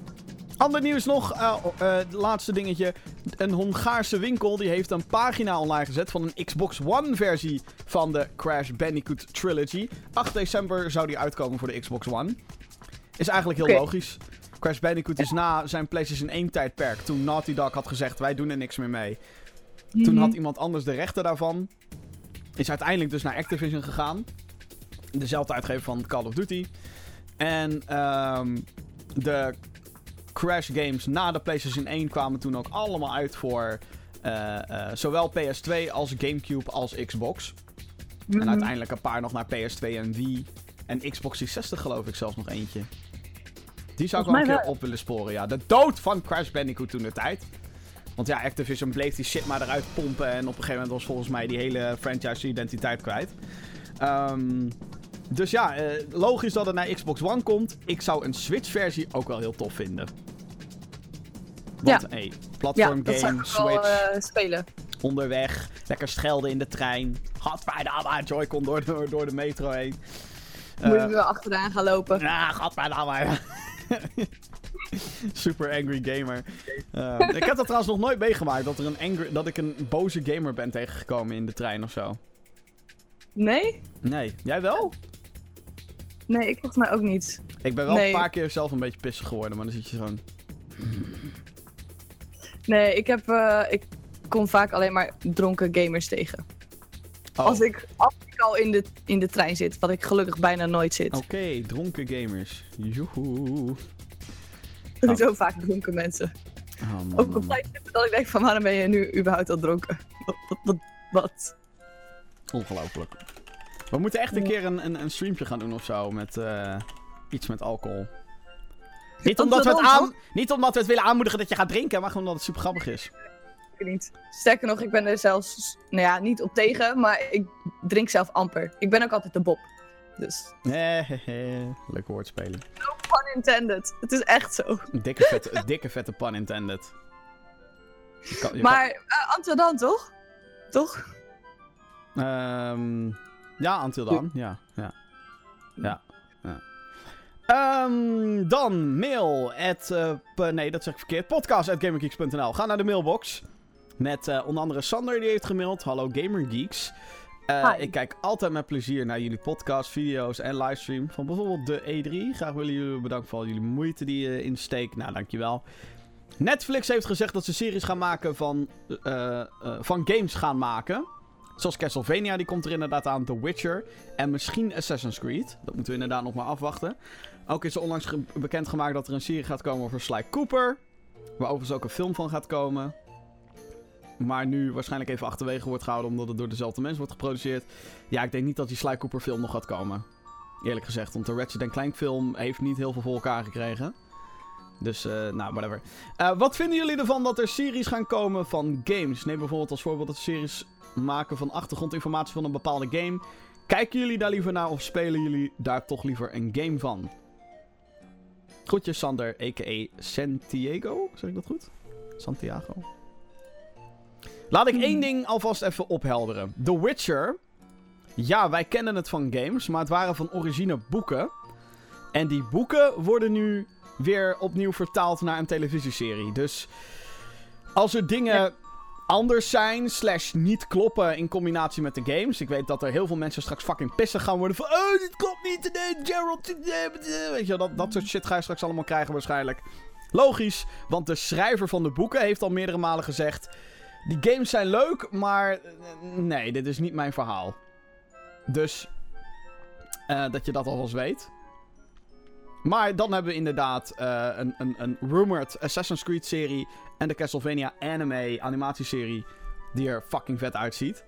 Ander nieuws nog, het laatste dingetje. Een Hongaarse winkel die heeft een pagina online gezet van een Xbox One versie van de Crash Bandicoot Trilogy. 8 december zou die uitkomen voor de Xbox One. Is eigenlijk heel logisch. Crash Bandicoot is na zijn PlayStation 1 tijdperk, toen Naughty Dog had gezegd wij doen er niks meer mee. Toen Mhm. had iemand anders de rechten daarvan. Is uiteindelijk dus naar Activision gegaan. Dezelfde uitgever van Call of Duty. En ehm, de Crash games na de PlayStation 1 kwamen toen ook allemaal uit voor eh, eh, zowel PS2 als Gamecube als Xbox. Mhm. En uiteindelijk een paar nog naar PS2 en Wii. En Xbox 360 geloof ik zelfs nog eentje. Die zou ik wel een keer op willen sporen, ja. De dood van Crash Bandicoot toen de tijd. Want ja, Activision bleef die shit maar eruit pompen. En op een gegeven moment was volgens mij die hele franchise identiteit kwijt. Ehm, dus ja, eh, logisch dat het naar Xbox One komt. Ik zou een Switch-versie ook wel heel tof vinden. Want, Ja. hey, Ja, platform dat zou game, ik wel Switch, eh, spelen. onderweg, lekker schelden in de trein. Gadverdamme, Joy-Con door de, door de metro heen. Moet Eh, je wel achteraan gaan lopen. ja, gadverdamme. Super angry gamer. Eh, ik heb dat trouwens nog nooit meegemaakt. Dat, er een angry, dat ik een boze gamer ben tegengekomen in de trein of zo. Nee? Nee, jij wel? Nee, ik volgens mij ook niet. Ik ben wel Nee. een paar keer zelf een beetje pissig geworden, maar dan zit je zo'n... Nee, ik heb... eh, ik kom vaak alleen maar dronken gamers tegen. Oh, Als, ik, als ik al in de, in de trein zit, wat ik gelukkig bijna nooit zit. Oké, dronken gamers. Joehoe. Sowieso vaak dronken mensen. Oh, man, Ook op tijd dat ik denk van waarom ben je nu überhaupt al dronken? Wat, wat, wat Wat? Ongelooflijk. We moeten echt een keer een, een, een streampje gaan doen of zo met eh, iets met alcohol. Niet omdat, we het aan, niet omdat we het willen aanmoedigen dat je gaat drinken, maar gewoon omdat het super grappig is. Ik niet. Sterker nog, ik ben er zelfs, nou ja, niet op tegen, maar ik drink zelf amper. Ik ben ook altijd de Bob. Dus, Hehehe. Leuke woordspeling. pun intended. Het is echt zo. Dikke vette, dikke vette pun intended. Je kan- je Maar eh, Amsterdam, toch? Toch? Ehm, ja, until dan. Ja, ja. Ja. ja. Ehm, dan mail at, eh, nee, dat zeg ik verkeerd. Podcast at gamergeeks.nl. Ga naar de mailbox. Met eh, onder andere Sander die heeft gemaild. Hallo Gamergeeks. Eh, ik kijk altijd met plezier naar jullie podcast, video's en livestream van bijvoorbeeld de E3. Graag willen jullie bedanken voor al jullie moeite die je insteekt. Nou, dankjewel. Netflix heeft gezegd dat ze series gaan maken van, van games gaan maken. Zoals Castlevania, die komt er inderdaad aan. The Witcher. En misschien Assassin's Creed. Dat moeten we inderdaad nog maar afwachten. Ook is er onlangs ge- bekendgemaakt dat er een serie gaat komen over Sly Cooper. Waar overigens ook een film van gaat komen. Maar nu waarschijnlijk even achterwege wordt gehouden omdat het door dezelfde mensen wordt geproduceerd. Ja, ik denk niet dat die Sly Cooper film nog gaat komen. Eerlijk gezegd, want de Ratchet Clank film heeft niet heel veel voor elkaar gekregen. Dus, eh, nou, whatever. Eh, wat vinden jullie ervan dat er series gaan komen van games? Neem bijvoorbeeld als voorbeeld dat series maken van achtergrondinformatie van een bepaalde game. Kijken jullie daar liever naar of spelen jullie daar toch liever een game van? Groetjes Sander, a.k.a. Santiago. Zeg ik dat goed? Santiago. Laat ik één ding alvast even ophelderen. The Witcher. Ja, wij kennen het van games, maar het waren van origine boeken. En die boeken worden nu weer opnieuw vertaald naar een televisieserie. Dus als er dingen. Anders zijn, slash niet kloppen in combinatie met de games. Ik weet dat er heel veel mensen straks fucking pissig gaan worden van... Oh, dit klopt niet, nee, Gerald... Weet je, dat, dat soort shit ga je straks allemaal krijgen waarschijnlijk. Logisch, want de schrijver van de boeken heeft al meerdere malen gezegd... Die games zijn leuk, maar eh, nee, dit is niet mijn verhaal. Dus eh, dat je dat alvast weet. Maar dan hebben we inderdaad eh, een, een, een rumored Assassin's Creed serie en de Castlevania anime animatieserie die er fucking vet uitziet.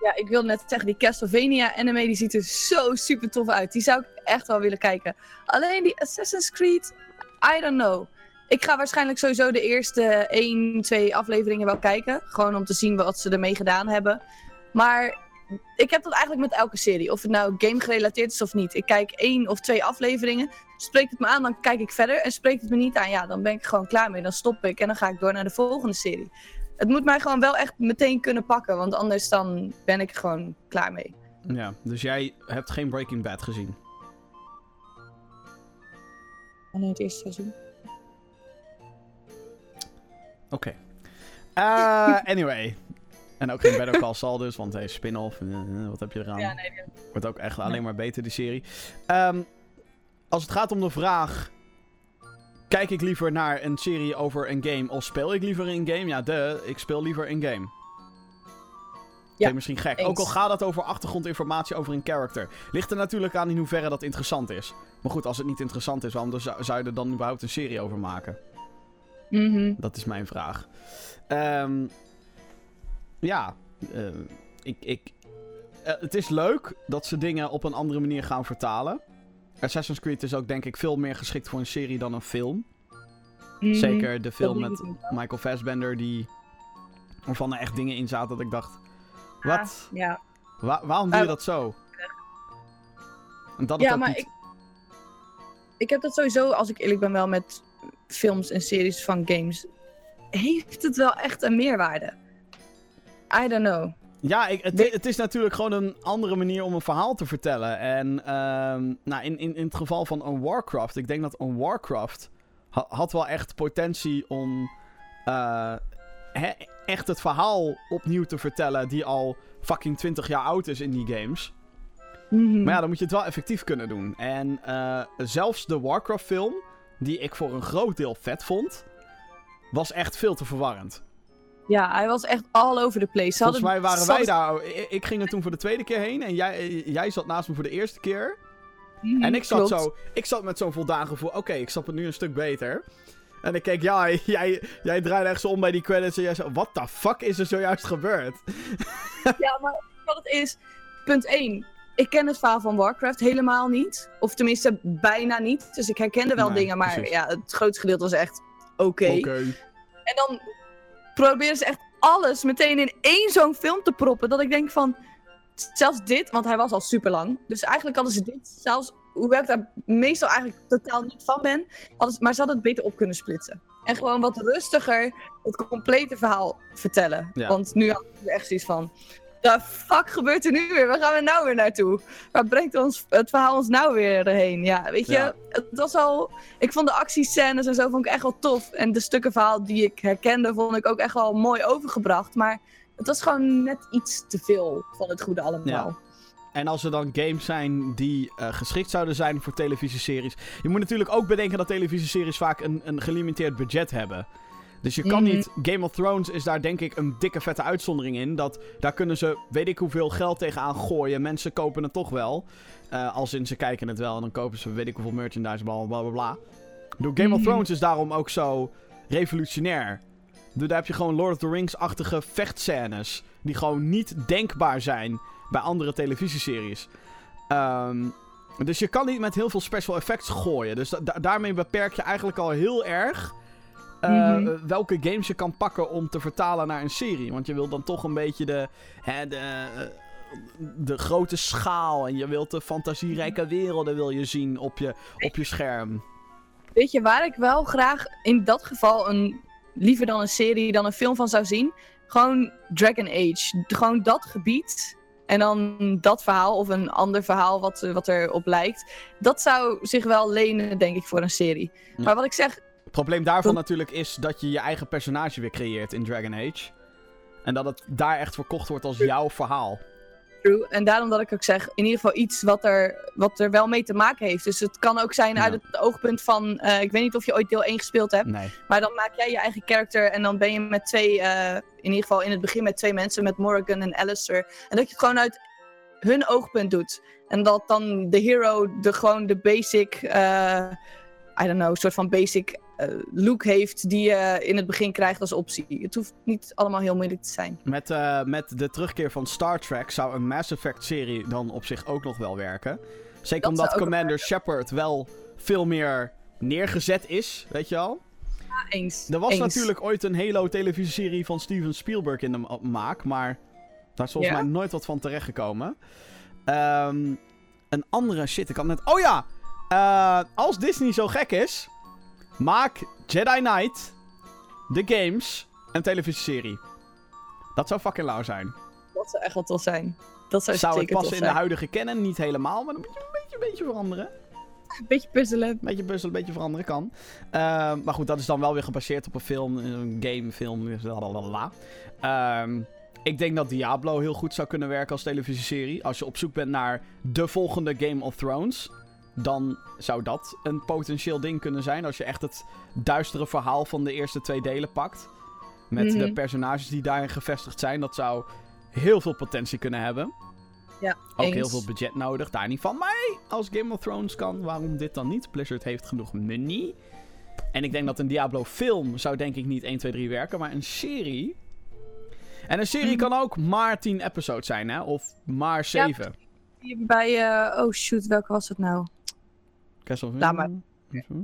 Ja, ik wilde net zeggen, die Castlevania anime die ziet er zo super tof uit. Die zou ik echt wel willen kijken. Alleen die Assassin's Creed, I don't know. Ik ga waarschijnlijk sowieso de eerste 1, 2 afleveringen wel kijken. Gewoon om te zien wat ze ermee gedaan hebben. Maar ik heb dat eigenlijk met elke serie. Of het nou game gerelateerd is of niet. Ik kijk één of twee afleveringen. Spreekt het me aan, dan kijk ik verder. En spreekt het me niet aan, ja, dan ben ik gewoon klaar mee. Dan stop ik en dan ga ik door naar de volgende serie. Het moet mij gewoon wel echt meteen kunnen pakken. Want anders dan ben ik er gewoon klaar mee. Ja, dus jij hebt geen Breaking Bad gezien. Alleen het eerste seizoen. Oké. Eh, anyway. En ook geen Better Call Saul dus, want hey, spin-off, eh, eh, wat heb je eraan? Ja, nee. Wordt ook echt alleen maar beter, die serie. Ehm, als het gaat om de vraag... Kijk ik liever naar een serie over een game of speel ik liever een game? Ja, de, ik speel liever een game. Ja, misschien gek. eens. Ook al gaat het over achtergrondinformatie over een character. Ligt er natuurlijk aan in hoeverre dat interessant is. Maar goed, als het niet interessant is, waarom zou zou je er dan überhaupt een serie over maken? Mhm. Dat is mijn vraag. Ehm, ja, eh, ik, ik, eh, het is leuk dat ze dingen op een andere manier gaan vertalen. Assassin's Creed is ook denk ik veel meer geschikt voor een serie dan een film. Mhm. Zeker de film met. Michael Fassbender, die, waarvan er echt dingen in zaten dat ik dacht... Wat? Ja, Wa- waarom doe je dat zo? En dat ja maar niet- ik, ik heb dat sowieso, als ik eerlijk ben, wel met films en series van games. Heeft het wel echt een meerwaarde? I don't know. Ja, ik, het, is natuurlijk gewoon een andere manier om een verhaal te vertellen. En ehm, nou, in, in, in het geval van een Warcraft, ik denk dat een Warcraft ha- had wel echt potentie om eh, echt het verhaal opnieuw te vertellen die al fucking 20 jaar oud is in die games. Mhm. Maar ja, dan moet je het wel effectief kunnen doen. En eh, zelfs de Warcraft film, die ik voor een groot deel vet vond, was echt veel te verwarrend. Ja, hij was echt all over the place. Ze Volgens mij waren wij daar. Ik, ging er toen voor de tweede keer heen en jij, jij zat naast me voor de eerste keer. Mhm, En ik zat, klopt. zo, ik zat met zo'n voldaan gevoel. Oké, ik snap het nu een stuk beter. En ik keek, ja, jij, jij draaide echt zo om bij die credits en jij zei, what the fuck is er zojuist gebeurd? Ja, maar wat het is, punt 1. Ik ken het verhaal van Warcraft helemaal niet. Of tenminste, bijna niet. Dus ik herkende wel Nee, dingen, maar precies. ja, het grootste gedeelte was echt oké. Oké. En dan proberen ze echt alles meteen in één zo'n film te proppen. Dat ik denk van, zelfs dit, want hij was al super lang. Dus eigenlijk hadden ze dit, zelfs, hoewel ik daar meestal eigenlijk totaal niet van ben. Hadden maar ze hadden het beter op kunnen splitsen. En gewoon wat rustiger het complete verhaal vertellen. Ja. Want nu had ik echt zoiets van, de fuck gebeurt er nu weer? Waar gaan we nou weer naartoe? Waar brengt ons, het verhaal ons nou weer heen? Ja, weet je, Ja. het was al... Ik vond de actiescènes en zo vond ik echt wel tof. En de stukken verhaal die ik herkende, vond ik ook echt wel mooi overgebracht. Maar het was gewoon net iets te veel van het goede allemaal. En als er dan games zijn die eh, geschikt zouden zijn voor televisieseries. Je moet natuurlijk ook bedenken dat televisieseries vaak een, een gelimiteerd budget hebben. Dus je kan Mhm. niet. Game of Thrones is daar denk ik een dikke vette uitzondering in. Dat daar kunnen ze weet ik hoeveel geld tegenaan gooien. Mensen kopen het toch wel. Eh, als in ze kijken het wel en dan kopen ze weet ik hoeveel merchandise, bla bla bla bla. Bedoel, Game of Mhm. Thrones is daarom ook zo revolutionair. Bedoel, Daar heb je gewoon Lord of the Rings-achtige vechtscènes. Die gewoon niet denkbaar zijn bij andere televisieseries. Ehm, dus je kan niet met heel veel special effects gooien. Dus da- da- daarmee beperk je eigenlijk al heel erg eh, Mhm. welke games je kan pakken om te vertalen naar een serie. Want je wil dan toch een beetje de, hè, de, eh, de grote schaal en je wilt de fantasierijke werelden wil je zien op je, op je scherm. Weet je waar ik wel graag in dat geval een, liever dan een serie dan een film van zou zien? Gewoon Dragon Age. Gewoon dat gebied. En dan dat verhaal of een ander verhaal wat, eh, wat erop lijkt. Dat zou zich wel lenen, denk ik, voor een serie. Ja. Maar wat ik zeg, probleem daarvan Dat- natuurlijk is dat je je eigen personage weer creëert in Dragon Age. En dat het daar echt verkocht wordt als jouw verhaal. True. En daarom dat ik ook zeg, in ieder geval iets wat er, wat er wel mee te maken heeft. Dus het kan ook zijn Ja. uit het oogpunt van, eh, ik weet niet of je ooit deel 1 gespeeld hebt. Nee. Maar dan maak jij je eigen character en dan ben je met twee, eh, in ieder geval in het begin met twee mensen, met Morgan en Alistair. En dat je het gewoon uit hun oogpunt doet. En dat dan de hero de, gewoon de basic, eh, I don't know, soort van basic look heeft die je in het begin krijgt als optie. Het hoeft niet allemaal heel moeilijk te zijn. Met, eh, met de terugkeer van Star Trek zou een Mass Effect serie dan op zich ook nog wel werken. Zeker Dat omdat Commander Shepard wel veel meer neergezet is, weet je al. Ja, eens. Er was eens. natuurlijk ooit een Halo televisieserie van Steven Spielberg in de ma- maak, maar daar is volgens Ja? mij nooit wat van terechtgekomen. Ehm een andere shit, ik had net... Oh ja! Eh, als Disney zo gek is, maak Jedi Knight, de games, een televisieserie. Dat zou fucking lauw zijn. Dat zou echt wel tof zijn. Dat zou, Zou het passen in de huidige kennen? Niet helemaal, maar een beetje, een beetje, een beetje veranderen. Een beetje puzzelen. Een beetje puzzelen, een beetje veranderen kan. Ehm, maar goed, dat is dan wel weer gebaseerd op een film, een game, film, lalalala. Ehm ik denk dat Diablo heel goed zou kunnen werken als televisieserie. Als je op zoek bent naar de volgende Game of Thrones, dan zou dat een potentieel ding kunnen zijn. Als je echt het duistere verhaal van de eerste twee delen pakt. Met de Mhm. personages die daarin gevestigd zijn, dat zou heel veel potentie kunnen hebben. Ja, Ook eens. heel veel budget nodig, daar niet van. Maar hey, als Game of Thrones kan, waarom dit dan niet? Blizzard heeft genoeg money. En ik denk dat een Diablo film zou denk ik niet 1, 2, 3 werken, maar een serie... En een serie Mhm. kan ook maar 10 episodes zijn, hè? Of maar 7. Hier Bij, eh, oh shoot, welke was het nou? Castlevania? Maar.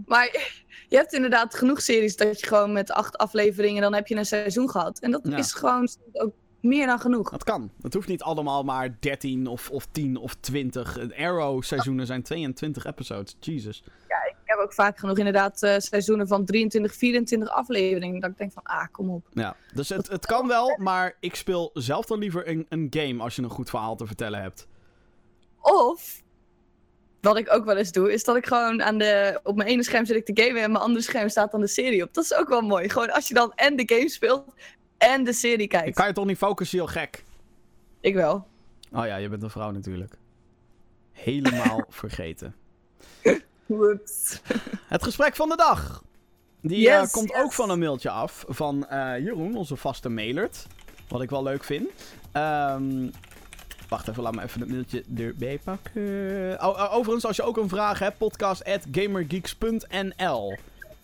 Maar je hebt inderdaad genoeg series dat je gewoon met acht afleveringen, dan heb je een seizoen gehad. En dat Ja. is gewoon ook meer dan genoeg. Dat kan. Het hoeft niet allemaal maar 13 of, of 10 of 20. Het Arrow-seizoenen zijn 22 episodes. Jesus. Ik heb ook vaak genoeg inderdaad eh, seizoenen van 23, 24 afleveringen. Dat ik denk van, ah, kom op. Ja, dus het, het kan wel, maar ik speel zelf dan liever een, een game als je een goed verhaal te vertellen hebt. Of, wat ik ook wel eens doe, is dat ik gewoon aan de, op mijn ene scherm zit ik te gamen en mijn andere scherm staat dan de serie op. Dat is ook wel mooi. Gewoon als je dan en de game speelt en de serie kijkt. Ik kan je toch niet focussen, heel gek. Ik wel. Oh ja, je bent een vrouw natuurlijk. Helemaal vergeten. Whoops. Het gesprek van de dag. Die eh, komt yes. ook van een mailtje af van eh, Jeroen, onze vaste mailert. Wat ik wel leuk vind. Ehm, wacht even, laat me even het mailtje erbij pakken. Oh, oh, overigens, als je ook een vraag hebt, podcast@gamergeeks.nl.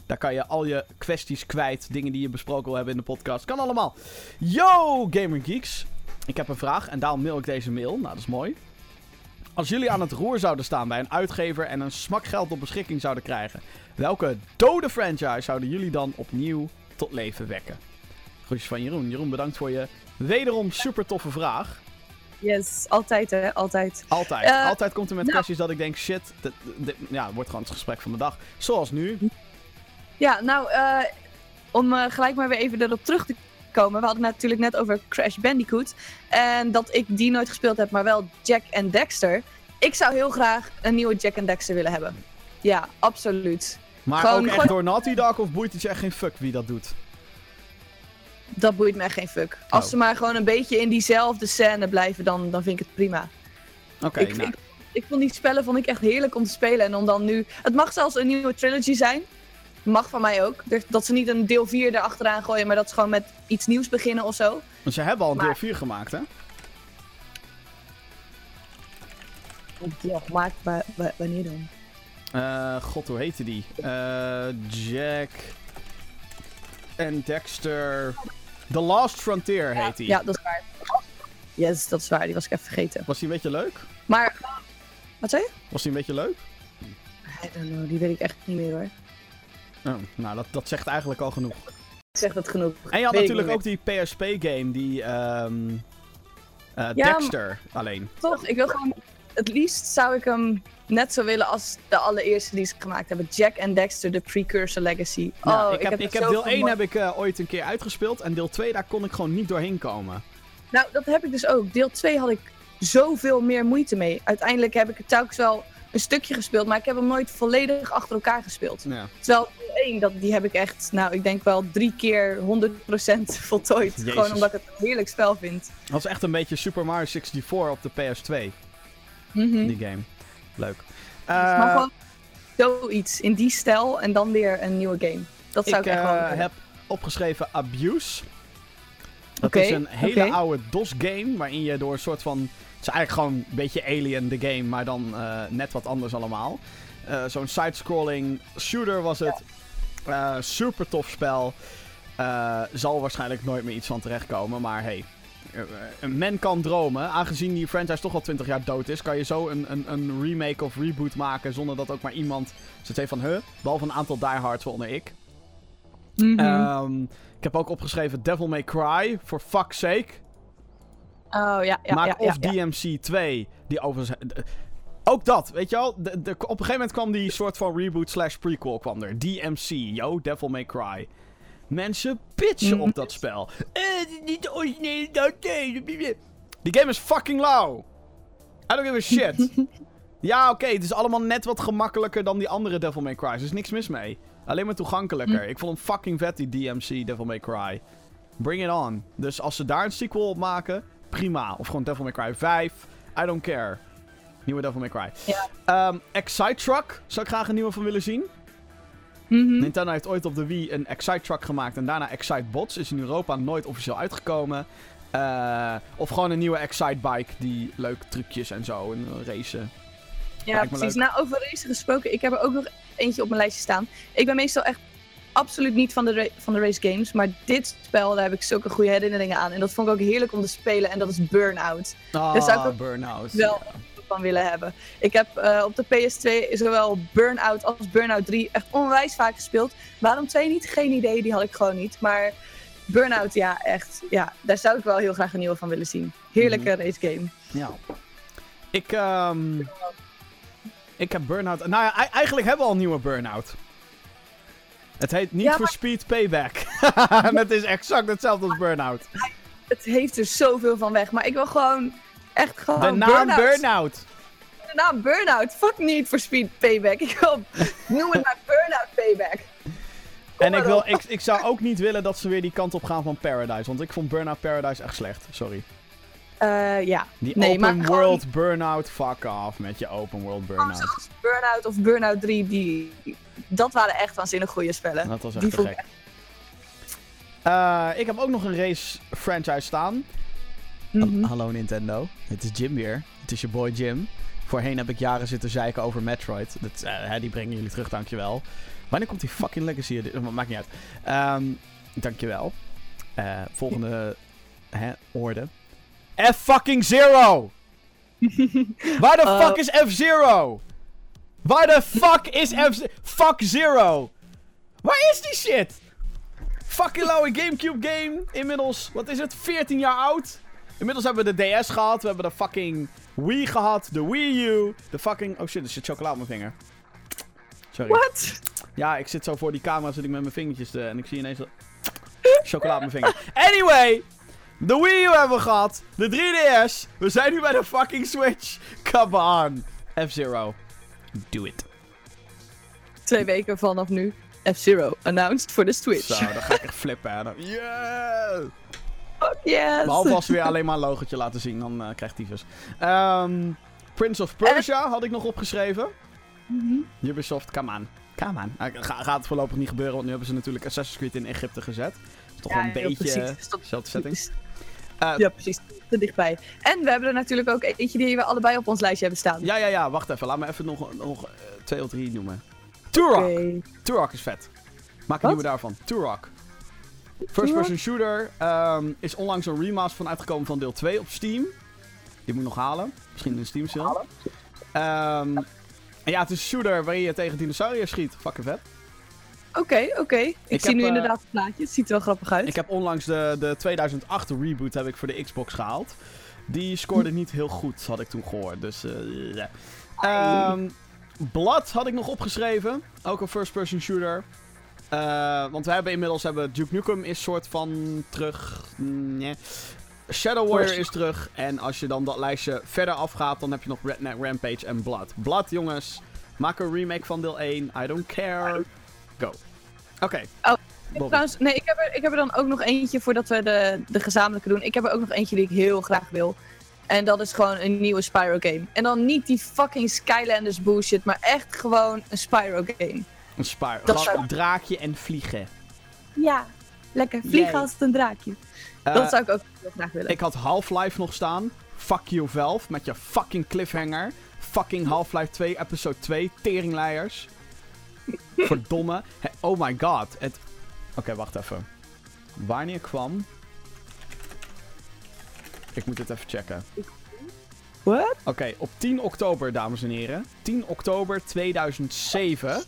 Daar kan je al je kwesties kwijt, dingen die je besproken wil hebben in de podcast. Kan allemaal. Yo, Gamer Geeks. Ik heb een vraag en daarom mail ik deze mail. Nou, dat is mooi. Als jullie aan het roer zouden staan bij een uitgever en een smak geld op beschikking zouden krijgen, welke dode franchise zouden jullie dan opnieuw tot leven wekken? Groetjes van Jeroen. Jeroen, bedankt voor je wederom super toffe vraag. Yes, altijd hè, altijd. Altijd. Eh, Altijd komt er met nou. kwesties dat ik denk, shit, dit, dit- ja, het wordt gewoon het gesprek van de dag. Zoals nu. Ja, nou, eh, om eh, gelijk maar weer even erop terug te komen. We hadden het natuurlijk net over Crash Bandicoot. En dat ik die nooit gespeeld heb, maar wel Jack en Dexter. Ik zou heel graag een nieuwe Jack en Dexter willen hebben. Ja, absoluut. Maar Gewoon- ook echt gewoon- door Naughty Dog of boeit het je echt geen fuck wie dat doet? Dat boeit me echt geen fuck. Als Oh. ze maar gewoon een beetje in diezelfde scène blijven, dan, dan vind ik het prima. Oké, ik, nou, ik, ik vond die spellen vond ik echt heerlijk om te spelen. En om dan nu... Het mag zelfs een nieuwe trilogy zijn. Mag van mij ook. Dus Dat ze niet een deel 4 erachteraan gooien, maar dat ze gewoon met iets nieuws beginnen of zo. want ze hebben al een deel maar- 4 gemaakt, hè? Ja, gemaakt, maar wa- wanneer dan? Eh, god, hoe heette die? Eh, Jack en Dexter. The Last Frontier heet die. Ja, dat is waar. Yes, dat is waar. Die was ik even vergeten. Was die een beetje leuk? Maar... Wat zei je? Was die een beetje leuk? I don't know, die weet ik echt niet meer hoor. Oh, nou, dat, dat zegt eigenlijk al genoeg. Ik zeg dat genoeg. En je had Weet natuurlijk ook die PSP-game, die ehm eh, Ja, Dexter alleen. Toch, ik wil gewoon... Het liefst zou ik hem net zo willen als de allereerste die ze gemaakt hebben. Jack and Dexter, de Precursor Legacy. Nou, oh, ik heb, ik heb deel 1 mo- heb ik eh, ooit een keer uitgespeeld en deel 2 daar kon ik gewoon niet doorheen komen. Nou, dat heb ik dus ook. Deel 2 had ik zoveel meer moeite mee. Uiteindelijk heb ik het telkens wel een stukje gespeeld, maar ik heb hem nooit volledig achter elkaar gespeeld. Ja. Terwijl deel 1, dat, die heb ik echt, nou, ik denk wel drie keer 100% voltooid. Jezus. Gewoon omdat ik het een heerlijk spel vind. Dat is echt een beetje Super Mario 64 op de PS2, Mhm. die game. Leuk. maar Eh, gewoon zoiets in die stijl en dan weer een nieuwe game. Dat zou ik ik, echt wel eh, willen. heb opgeschreven Abuse. Dat is een hele oude DOS-game waarin je door een soort van... Het is eigenlijk gewoon een beetje Alien, de game, maar dan eh, net wat anders allemaal. Eh, Zo'n side-scrolling shooter was het. Eh, super tof spel. Eh, zal waarschijnlijk nooit meer iets van terechtkomen, maar hey. Eh, eh, men kan dromen. Aangezien die franchise toch al 20 jaar dood is, kan je zo een, een, een remake of reboot maken zonder dat ook maar iemand heeft van, huh? Behalve een aantal diehards, waaronder ik. Mhm. Ehm, ik heb ook opgeschreven Devil May Cry, for fuck's sake. oh ja, ja, Maak ja, of ja. DMC 2, die overigens... ook dat, weet je wel? De, de, op een gegeven moment kwam die soort van reboot slash prequel kwam er. DMC, yo, Devil May Cry. Mensen pitchen op dat spel. Eh, niet de originele download. Die game is fucking low. I don't give a shit. ja, oké, het is allemaal net wat gemakkelijker dan die andere Devil May Cry. Er is niks mis mee. Alleen maar toegankelijker. Ik vond hem fucking vet, die DMC Devil May Cry. Bring it on. Dus als ze daar een sequel op maken, prima. Of gewoon Devil May Cry 5. I don't care. Nieuwe Devil May Cry. Ja. Ehm, Excite Truck zou ik graag een nieuwe van willen zien. Mhm. Nintendo heeft ooit op de Wii een Excite Truck gemaakt en daarna Excite Bots. Is in Europa nooit officieel uitgekomen. Eh, of gewoon een nieuwe Excite Bike die leuke trucjes en zo en racen. Ja, precies. leuk. Nou, over racen gesproken, ik heb er ook nog eentje op mijn lijstje staan. Ik ben meestal echt absoluut niet van de, van de race games, maar dit spel, daar heb ik zulke goede herinneringen aan. En dat vond ik ook heerlijk om te spelen en dat is Burnout. Ah, zou ik ook Burnout. wel van willen hebben. Ik heb eh, op de PS2 zowel Burnout als Burnout 3 echt onwijs vaak gespeeld. Waarom 2 niet? Geen idee, die had ik gewoon niet. Maar Burnout, ja, echt. Ja, daar zou ik wel heel graag een nieuwe van willen zien. Heerlijke Mhm. race game. Ja. Ik, ehm ik heb Burnout. Nou ja, eigenlijk hebben we al een nieuwe Burnout. Het heet Need Ja, for maar- Speed Payback. en het is exact hetzelfde als Burnout. Het heeft er zoveel van weg, maar ik wil gewoon echt gewoon De naam Burnout. Burnout. De naam Burnout. Fuck niet voor Speed Payback. Ik wil, noem het maar Burnout Payback. En ik, wil, ik, ik zou ook niet willen dat ze weer die kant op gaan van Paradise. Want ik vond Burnout Paradise echt slecht. Sorry. Eh, ja. Die Nee, open maar gewoon- world Burnout. Fuck off met je open world Burnout. Burnout of Burnout 3, die, dat waren echt waanzinnig goede spellen. Dat was echt die te gek. Eh, ik heb ook nog een race franchise staan. Mhm. Hallo Nintendo, het is Jim weer. Het is je boy Jim. Voorheen heb ik jaren zitten zeiken over Metroid. Dat, eh, die brengen jullie terug, dankjewel. Wanneer komt die fucking Legacy? Maar Maakt niet uit. Ehm dankjewel. Eh volgende hè, orde. F fucking Zero! Waar de Oh. fuck is F-Zero? Waar de fuck is F... Fuck Zero! Waar is die shit? Fucking lauwe Gamecube game. Inmiddels, wat is het? 14 jaar oud. Inmiddels hebben we de DS gehad. We hebben de fucking Wii gehad. De Wii U. De fucking... Oh shit, er zit chocola op mijn vinger. Sorry. What? Ja, ik zit zo voor die camera zit ik met mijn vingertjes te, en ik zie ineens dat... chocola op mijn vinger. Anyway! De Wii U hebben we gehad. De 3DS. We zijn nu bij de fucking Switch. Come on. F-Zero. Do it. Twee weken vanaf nu. F-Zero announced voor de Switch. Zo, dan ga ik echt flippen. Hè. Dan- Yeah! Fuck yes! Behalve als ze weer alleen maar een logotje laten zien, dan eh krijgt tyfus. Ehm Prince of Persia had ik nog opgeschreven. Mhm. Ubisoft, come on. Come on. Nou, ga- gaat het voorlopig niet gebeuren, want nu hebben ze natuurlijk Assassin's Creed in Egypte gezet. Dat is toch wel een Ja, beetje dezelfde setting. Eh, Ja, precies. Te dichtbij. En we hebben er natuurlijk ook eentje die we allebei op ons lijstje hebben staan. Ja, ja, ja, wacht even. Laat me even nog, nog eh, twee of drie noemen. Turok. Oké. Turok is vet. Maak een nieuwe daarvan. Turok. First person shooter. ehm, is onlangs een remaster van uitgekomen van deel 2 op Steam. Die moet ik nog halen. Misschien in Steam sale. Ehm, ja, het is een shooter waarin je tegen dinosauriërs schiet. Fucking vet. Oké, oké. Ik, Ik zie heb, nu eh, inderdaad het plaatje. Het ziet er wel grappig uit. Ik heb onlangs de, de 2008 reboot heb ik voor de Xbox gehaald. Die scoorde niet heel goed, had ik toen gehoord. Dus, eh ja. Ehm, Blood had ik nog opgeschreven. Ook een first-person shooter. Eh, want we hebben inmiddels hebben Duke Nukem is soort van terug. Nee. Shadow Warrior is terug. En als je dan dat lijstje verder afgaat, dan heb je nog Redneck Rampage en Blood. Blood, jongens. Maak een remake van deel 1. I don't care. Go. Oké. Oh. Trouwens, nee, ik heb, er, ik heb er dan ook nog eentje voordat we de, de gezamenlijke doen. Ik heb er ook nog eentje die ik heel graag wil. En dat is gewoon een nieuwe Spyro game. En dan niet die fucking Skylanders bullshit, maar echt gewoon een Spyro game. Een spaar. Dat zou- een draakje en vliegen. Ja, lekker vliegen als het een draakje. Eh, dat zou ik ook heel graag willen. Ik had Half-Life nog staan. Fuck you Valve met je fucking cliffhanger. Fucking Half-Life 2 episode 2 teringleiers. Verdomme. Oh my god. Het... Oké, wacht even. Wanneer kwam... Ik moet dit even checken. What? Oké, op 10 oktober, dames en heren. 10 oktober 2007.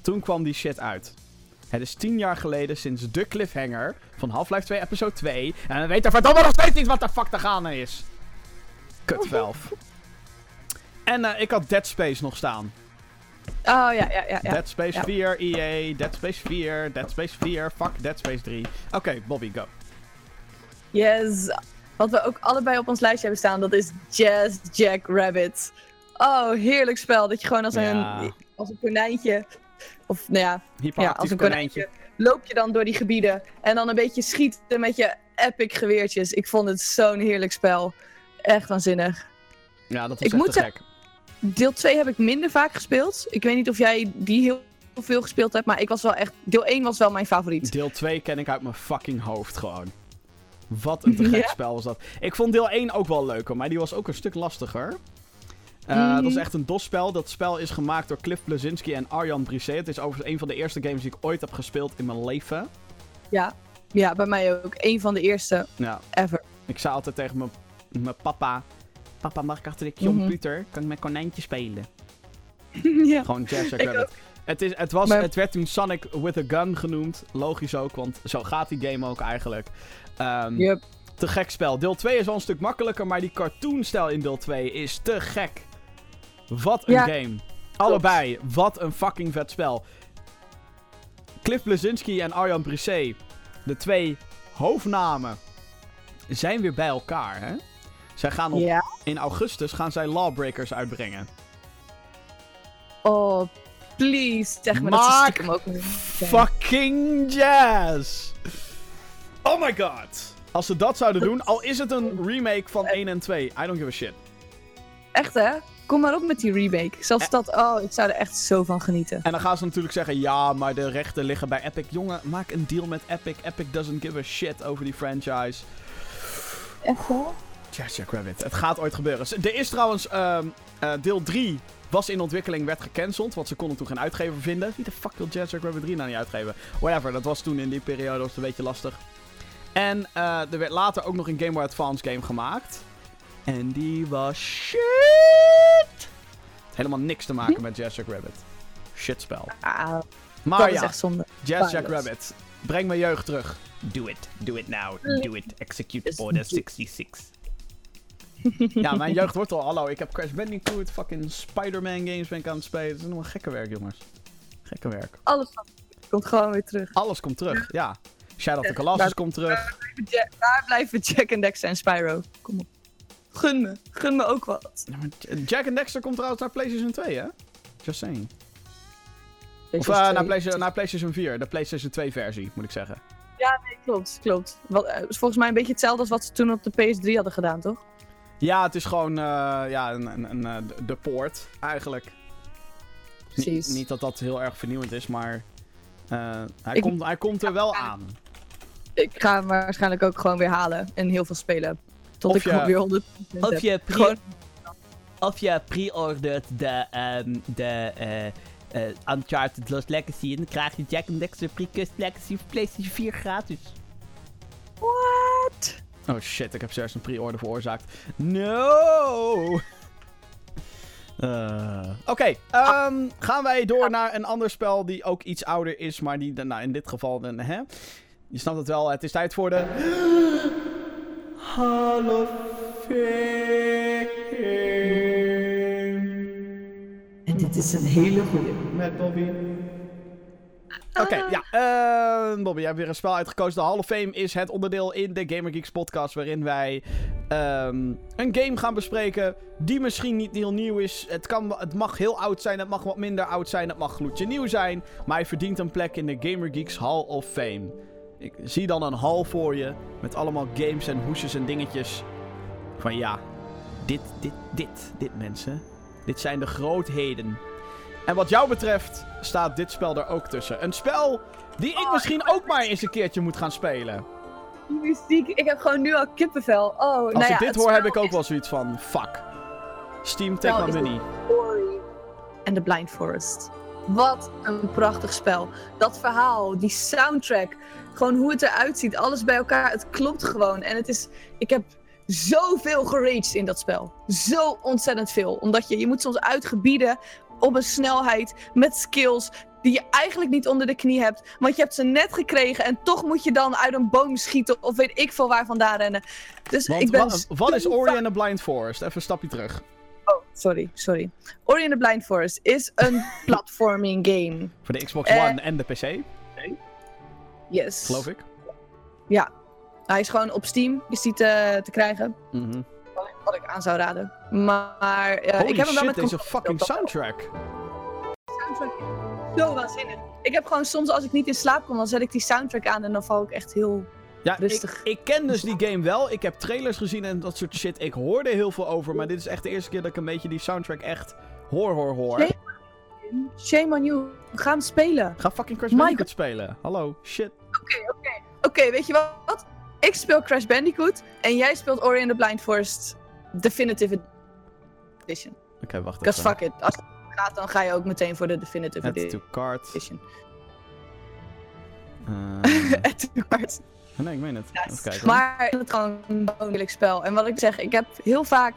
Toen kwam die shit uit. Het is 10 jaar geleden sinds de cliffhanger van Half-Life 2 episode 2. En we weten verdomme nog steeds niet wat de fuck te gaan is. Kut Valve. En eh, ik had Dead Space nog staan. Oh ja, ja, ja. ja. Dead Space Ja. 4, EA, Dead Space 4, Dead Space 4, fuck Dead Space 3. Oké, Bobby, go. Yes. Wat we ook allebei op ons lijstje hebben staan, dat is Jazz Jack Rabbit. Oh, heerlijk spel. Dat je gewoon als, Ja. een, als een konijntje. Of nou ja, ja, als een konijntje. Loop je dan door die gebieden. En dan een beetje schieten met je epic geweertjes. Ik vond het zo'n heerlijk spel. Echt waanzinnig. Ja, dat was Ik echt moet te gek. Deel 2 heb ik minder vaak gespeeld. Ik weet niet of jij die heel veel gespeeld hebt. Maar ik was wel echt. Deel 1 was wel mijn favoriet. Deel 2 ken ik uit mijn fucking hoofd gewoon. Wat een te gek Ja. spel was dat. Ik vond deel 1 ook wel leuker, maar die was ook een stuk lastiger. Eh, Mhm. Dat is echt een DOS-spel. Dat spel is gemaakt door Cliff Blazinski en Arjan Brisset. Het is overigens een van de eerste games die ik ooit heb gespeeld in mijn leven. Ja. Ja, bij mij ook. Een van de eerste Ja, ever. ik zei altijd tegen mijn, mijn papa... Papa, mag ik achter de Mhm. computer? Kan ik met konijntje spelen? ja. Gewoon Jazz Rabbit. Het, is, het, was, Maar- het werd toen Sonic with a Gun genoemd. Logisch ook, want zo gaat die game ook eigenlijk. Ehm, Yup. Te gek spel. Deel 2 is al een stuk makkelijker, maar die cartoonstijl in deel 2 is te gek. Wat een Ja, game. Allebei, wat een fucking vet spel. Cliff Blazinski en Arjan Brisset, de twee hoofdnamen, zijn weer bij elkaar, hè? Zij gaan op, Ja. in augustus gaan zij Lawbreakers uitbrengen. Oh, please. Zeg me dat ze Maak stiekem ook Fucking jazz! Oh my god! Als ze dat zouden doen, al is het een remake van 1 en 2, I don't give a shit. Echt hè? Kom maar op met die remake. Zelfs dat, oh, ik zou er echt zo van genieten. En dan gaan ze natuurlijk zeggen: ja, maar de rechten liggen bij Epic. Jongen, maak een deal met Epic. Epic doesn't give a shit over die franchise. Echt wel? Jack Rabbit. Het gaat ooit gebeuren. Er is trouwens ehm, eh, deel 3 was in ontwikkeling, werd gecanceld. Want ze konden toen geen uitgever vinden. Wie de fuck wil Jack Rabbit 3 nou niet uitgeven? Whatever, dat was toen in die periode was het een beetje lastig. En eh, er werd later ook nog een Game Boy Advance game gemaakt. En die was shit. Helemaal niks te maken met Jazz Jack Rabbit. Shitspel. Ah, Maar dat is ja, echt zonde. Jazz Jack. Rabbit. Breng mijn jeugd terug. Do it. Do it now. Do it. Execute order do- 66. ja, mijn jeugd wordt al. Hallo, ik heb Crash Bandicoot, fucking Spider-Man games ben ik aan het spelen. Het is helemaal gekke werk, jongens. Gekke werk. Alles komt gewoon weer terug. Alles komt terug, ja. Shadow of the Colossus Daar- komt terug. Ja, Waar blijven Jack en Dexter en Spyro? Kom op. Gun me. Gun me ook wat. Ja, maar Jack and Dexter komt trouwens naar PlayStation 2, hè? Just saying. Of eh, naar, 2. PlayStation, naar PlayStation 4, de PlayStation 2 versie, moet ik zeggen. Klopt, klopt. Wat, eh, is volgens mij een beetje hetzelfde als wat ze toen op de PS3 hadden gedaan, toch? Ja, het is gewoon eh, ja, een, een, een, de- poort, eigenlijk. Precies. niet dat dat heel erg vernieuwend is, maar eh, hij, Ik- komt, hij komt er wel aan. Ik ga hem waarschijnlijk ook gewoon weer halen en heel veel spelen. Tot Of ik je- weer 100 Of je, pre- of je pre-ordert de, ehm, de eh, eh, Uncharted Lost Legacy en dan krijg je Jack and Dexter Pre-Cust Legacy voor PlayStation 4 gratis. What? Oh shit, ik heb zelfs een pre-order veroorzaakt. No! Eh, Oké, ehm, gaan wij door naar een ander spel die ook iets ouder is, maar die, nou in dit geval, hè? Je snapt het wel, het is tijd voor de... Hall of Fame. En dit is een hele goede. Met Bobby. Oké, ja. eh, Bobby, jij hebt weer een spel uitgekozen. De Hall of Fame is het onderdeel in de Gamer Geeks podcast... waarin wij ehm, een game gaan bespreken die misschien niet heel nieuw is. Het, kan, het mag heel oud zijn, het mag wat minder oud zijn... het mag gloedje nieuw zijn, maar hij verdient een plek in de Gamer Geeks Hall of Fame. Ik zie dan een hal voor je met allemaal games en hoesjes en dingetjes. Van ja, dit, dit, dit, dit mensen. Dit zijn de grootheden. En wat jou betreft staat dit spel er ook tussen. Een spel die ik misschien ook maar eens een keertje moet gaan spelen. Die muziek, ik heb gewoon nu al kippenvel. Oh, Als nou ja, ik dit het hoor, heb ik ook is wel zoiets van, fuck. Steam. Ori en The Blind Forest. Wat een prachtig spel. Dat verhaal, die soundtrack, gewoon hoe het eruit ziet, alles bij elkaar, het klopt gewoon. En het is, ik heb zoveel geraged in dat spel. Zo ontzettend veel. Omdat je, je moet soms uit gebieden op een snelheid met skills die je eigenlijk niet onder de knie hebt. Want je hebt ze net gekregen en toch moet je dan uit een boom schieten of weet ik veel waar vandaan rennen. Dus Want ik ben wa- wat is Ori and the Blind Forest? Even een stapje terug. Oh, sorry, sorry. Ori and the Blind Forest is een platforming game. Voor de Xbox Eh. One en de PC, Yes. geloof ik. Hij is gewoon op Steam, is die te, te krijgen. Mhm. Wat ik, wat ik aan zou raden. Maar Holy ik heb hem wel met deze fucking soundtrack. soundtrack zo waanzinnig. Ik heb gewoon soms als ik niet in slaap kom, dan zet ik die soundtrack aan en dan val ik echt heel... Ja, Rustig. Ik, ik ken dus die game wel. Ik heb trailers gezien en dat soort shit. Ik hoorde heel veel over, maar dit is echt de eerste keer dat ik een beetje die soundtrack echt hoor, hoor, hoor. Nee. Shame on you. Ga hem spelen. Ga fucking Crash Bandicoot spelen. Hallo, shit. Oké, weet je wat? Ik speel Crash Bandicoot en jij speelt Ori and the Blind Forest Definitive Edition. Oké, wacht Because even. fuck it. Als het gaat, dan ga je ook meteen voor de Definitive Add Edition. to cart. Add to cart. nee, ik meen het. Even kijken. Maar het is gewoon een heerlijk spel. En wat ik zeg, ik heb heel vaak,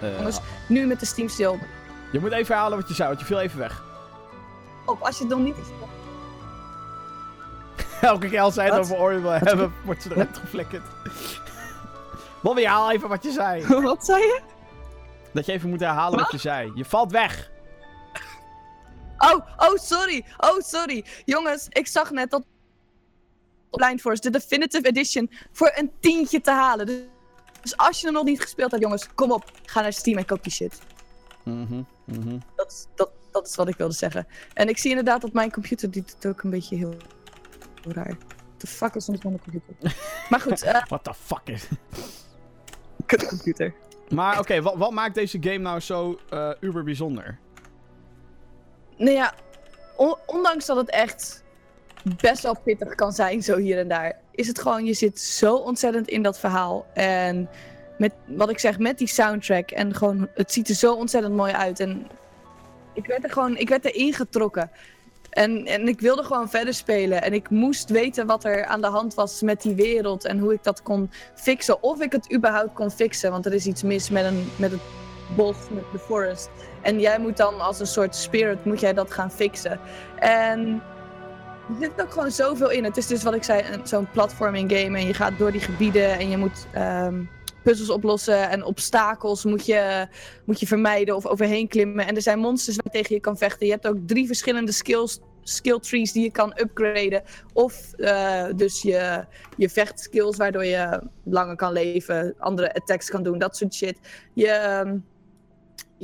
Eh, nu met de Steam stil je moet even herhalen wat je zei, want je viel even weg. Op. Als je het nog niet is. Elke keer als zij het over Ori wil hebben, wordt ze eruit geflikkerd. Bobby, haal even wat je zei. Wat zei je? Dat je even moet herhalen wat je zei. Je valt weg. Oh, oh, sorry. Oh, sorry. Jongens, ik zag net dat Blind Force, de Definitive Edition, voor een tientje te halen. Dus- als je hem nog niet gespeeld hebt, jongens, kom op. Ga naar Steam en koop die shit. Mhm, mhm. Dat, is- dat, dat is wat ik wilde zeggen. En ik zie inderdaad dat mijn computer die doet ook een beetje heel, heel raar. The fuck is soms mijn computer? maar goed, eh What the fuck is... kut computer. Maar oké, wat, wat maakt deze game nou zo eh uber bijzonder? Nou ja, on- ondanks dat het echt best wel pittig kan zijn, zo hier en daar, is het gewoon, je zit zo ontzettend in dat verhaal. En met wat ik zeg, met die soundtrack en gewoon, het ziet er zo ontzettend mooi uit. En ik werd er gewoon, ik werd erin getrokken. En, en ik wilde gewoon verder spelen. En ik moest weten wat er aan de hand was met die wereld en hoe ik dat kon fixen. Of ik het überhaupt kon fixen, want er is iets mis met, een, met het bos, met de forest. En jij moet dan als een soort spirit, moet jij dat gaan fixen. En er zit ook gewoon zoveel in. Het is dus wat ik zei, zo'n platforming game. En je gaat door die gebieden en je moet ehm, puzzels oplossen. En obstakels moet je, moet je vermijden of overheen klimmen. En er zijn monsters waar je tegen je kan vechten. Je hebt ook drie verschillende skills, skill trees die je kan upgraden. Of eh, dus je, je vechtskills waardoor je langer kan leven. Andere attacks kan doen, dat soort shit. Je... ehm,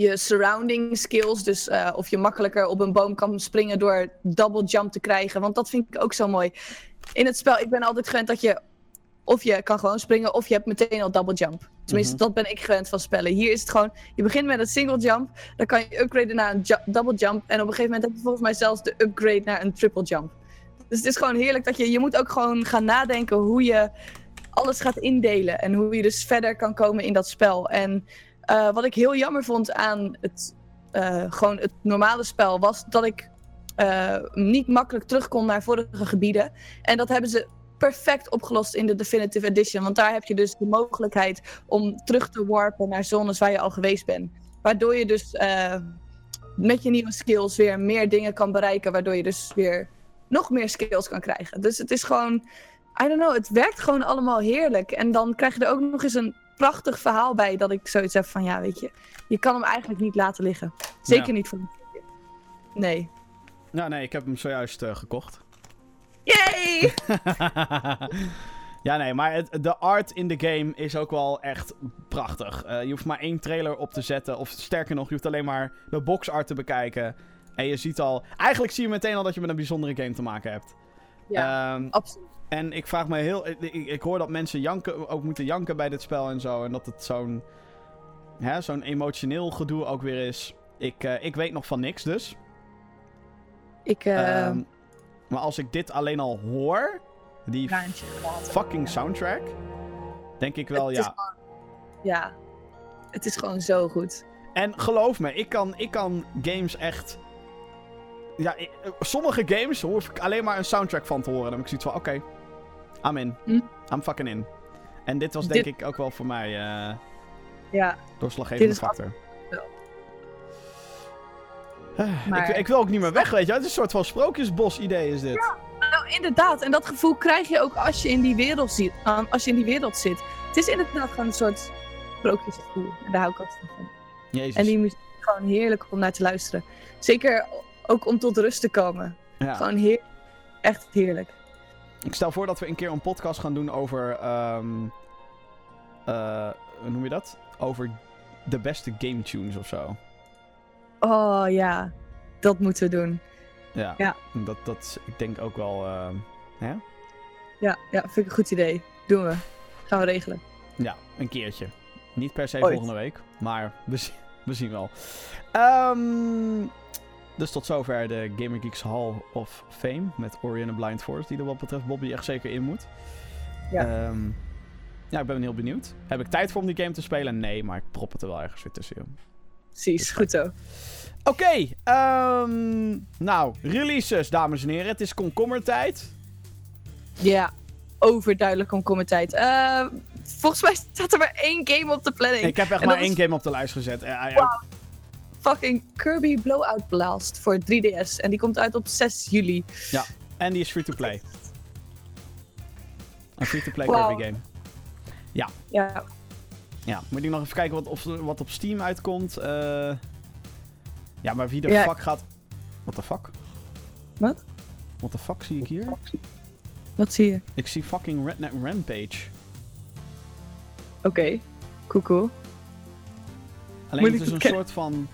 je surrounding skills. Dus eh, of je makkelijker op een boom kan springen door double jump te krijgen. Want dat vind ik ook zo mooi. In het spel, ik ben altijd gewend dat je. Of je kan gewoon springen, of je hebt meteen al double jump. Tenminste, Mhm. dat ben ik gewend van spellen. Hier is het gewoon, je begint met een single jump. Dan kan je upgraden naar een ju- double jump. En op een gegeven moment heb je volgens mij zelfs de upgrade naar een triple jump. Dus het is gewoon heerlijk dat je, je moet ook gewoon gaan nadenken hoe je alles gaat indelen. En hoe je dus verder kan komen in dat spel. En eh, wat ik heel jammer vond aan het, eh, gewoon het normale spel was dat ik eh, niet makkelijk terug kon naar vorige gebieden. En dat hebben ze perfect opgelost in de Definitive Edition. Want daar heb je dus de mogelijkheid om terug te warpen naar zones waar je al geweest bent. Waardoor je dus eh, met je nieuwe skills weer meer dingen kan bereiken. Waardoor je dus weer nog meer skills kan krijgen. Dus het is gewoon, I don't know, het werkt gewoon allemaal heerlijk. En dan krijg je er ook nog eens een prachtig verhaal bij. Dat ik zoiets heb van, ja, weet je, je kan hem eigenlijk niet laten liggen. Zeker Ja. niet voor een Nee. Nou, nee, ik heb hem zojuist eh, gekocht. Yay! ja, nee, maar het, de art in de game is ook wel echt prachtig. Eh, je hoeft maar één trailer op te zetten. Of sterker nog, je hoeft alleen maar de boxart te bekijken. En je ziet al... Eigenlijk zie je meteen al dat je met een bijzondere game te maken hebt. Ja, Ehm, absoluut. en ik vraag me heel... Ik, ik, hoor dat mensen janken, ook moeten janken bij dit spel en zo. En dat het zo'n... hè, Zo'n emotioneel gedoe ook weer is. Ik, eh, ik weet nog van niks dus. Ik, Ehm, maar als ik dit alleen al hoor, die gelaten. fucking soundtrack, denk ik wel Het ja. gewoon- ja, het is gewoon zo goed. En geloof me, ik kan, ik kan games echt. Ja, ik- eh, sommige games hoef ik alleen maar een soundtrack van te horen. Dan heb ik zoiets van: oké, I'm in. Hm. I'm fucking in. En dit was Dit- denk ik ook wel voor mij eh Ja, doorslaggevende factor. wel. Maar- ik, ik wil ook niet meer weg, weet je. Het is een soort van sprookjesbos-idee is dit. nou inderdaad. En dat gevoel krijg je ook als je in die wereld, zit, aan- als je in die wereld zit. Het is inderdaad gewoon een soort sprookjesgevoel. En daar hou ik altijd van. Jezus. En die muziek is gewoon heerlijk om naar te luisteren. Zeker ook om tot rust te komen. ja. Gewoon heer echt heerlijk. Ik stel voor dat we een keer een podcast gaan doen over. ehm eh, hoe noem je dat? Over de beste game tunes of zo. Oh ja, dat moeten we doen. Ja. Ja. Dat, dat is, ik denk ook wel. ehm, Ja, ja, vind ik een goed idee. Doen we. Gaan we regelen. ja, een keertje. Niet per se Ooit. volgende week, maar we, zi- we zien wel. Ehm, dus tot zover de Gamer Geeks Hall of Fame met Ori and the Blind Forest, die er wat betreft Bobby echt zeker in moet. Ja. Ehm, ja, ik ben heel benieuwd. Heb ik tijd voor om die game te spelen? Nee, maar ik prop het er wel ergens weer tussen. joh. Precies, goed zo. Oké, ehm, nou, releases, dames en heren. Het is komkommertijd. Ja, overduidelijk komkommertijd. Eh volgens mij staat er maar één game op de planning. Ik heb echt maar één is- game op de lijst gezet. Ja, Fucking Kirby Blowout Blast voor 3DS. En die komt uit op 6 juli. En die is free-to-play. Een free-to-play. Kirby game. Ja, Ja, moet ik nog even kijken wat, of, wat op Steam uitkomt. Eh, ja, maar wie de Ja. fuck gaat... What the fuck? Wat? What the fuck zie ik hier? wat zie je? Ik zie fucking Redneck Rampage. Oké, cool cool. Alleen Moet het is een ken- soort van...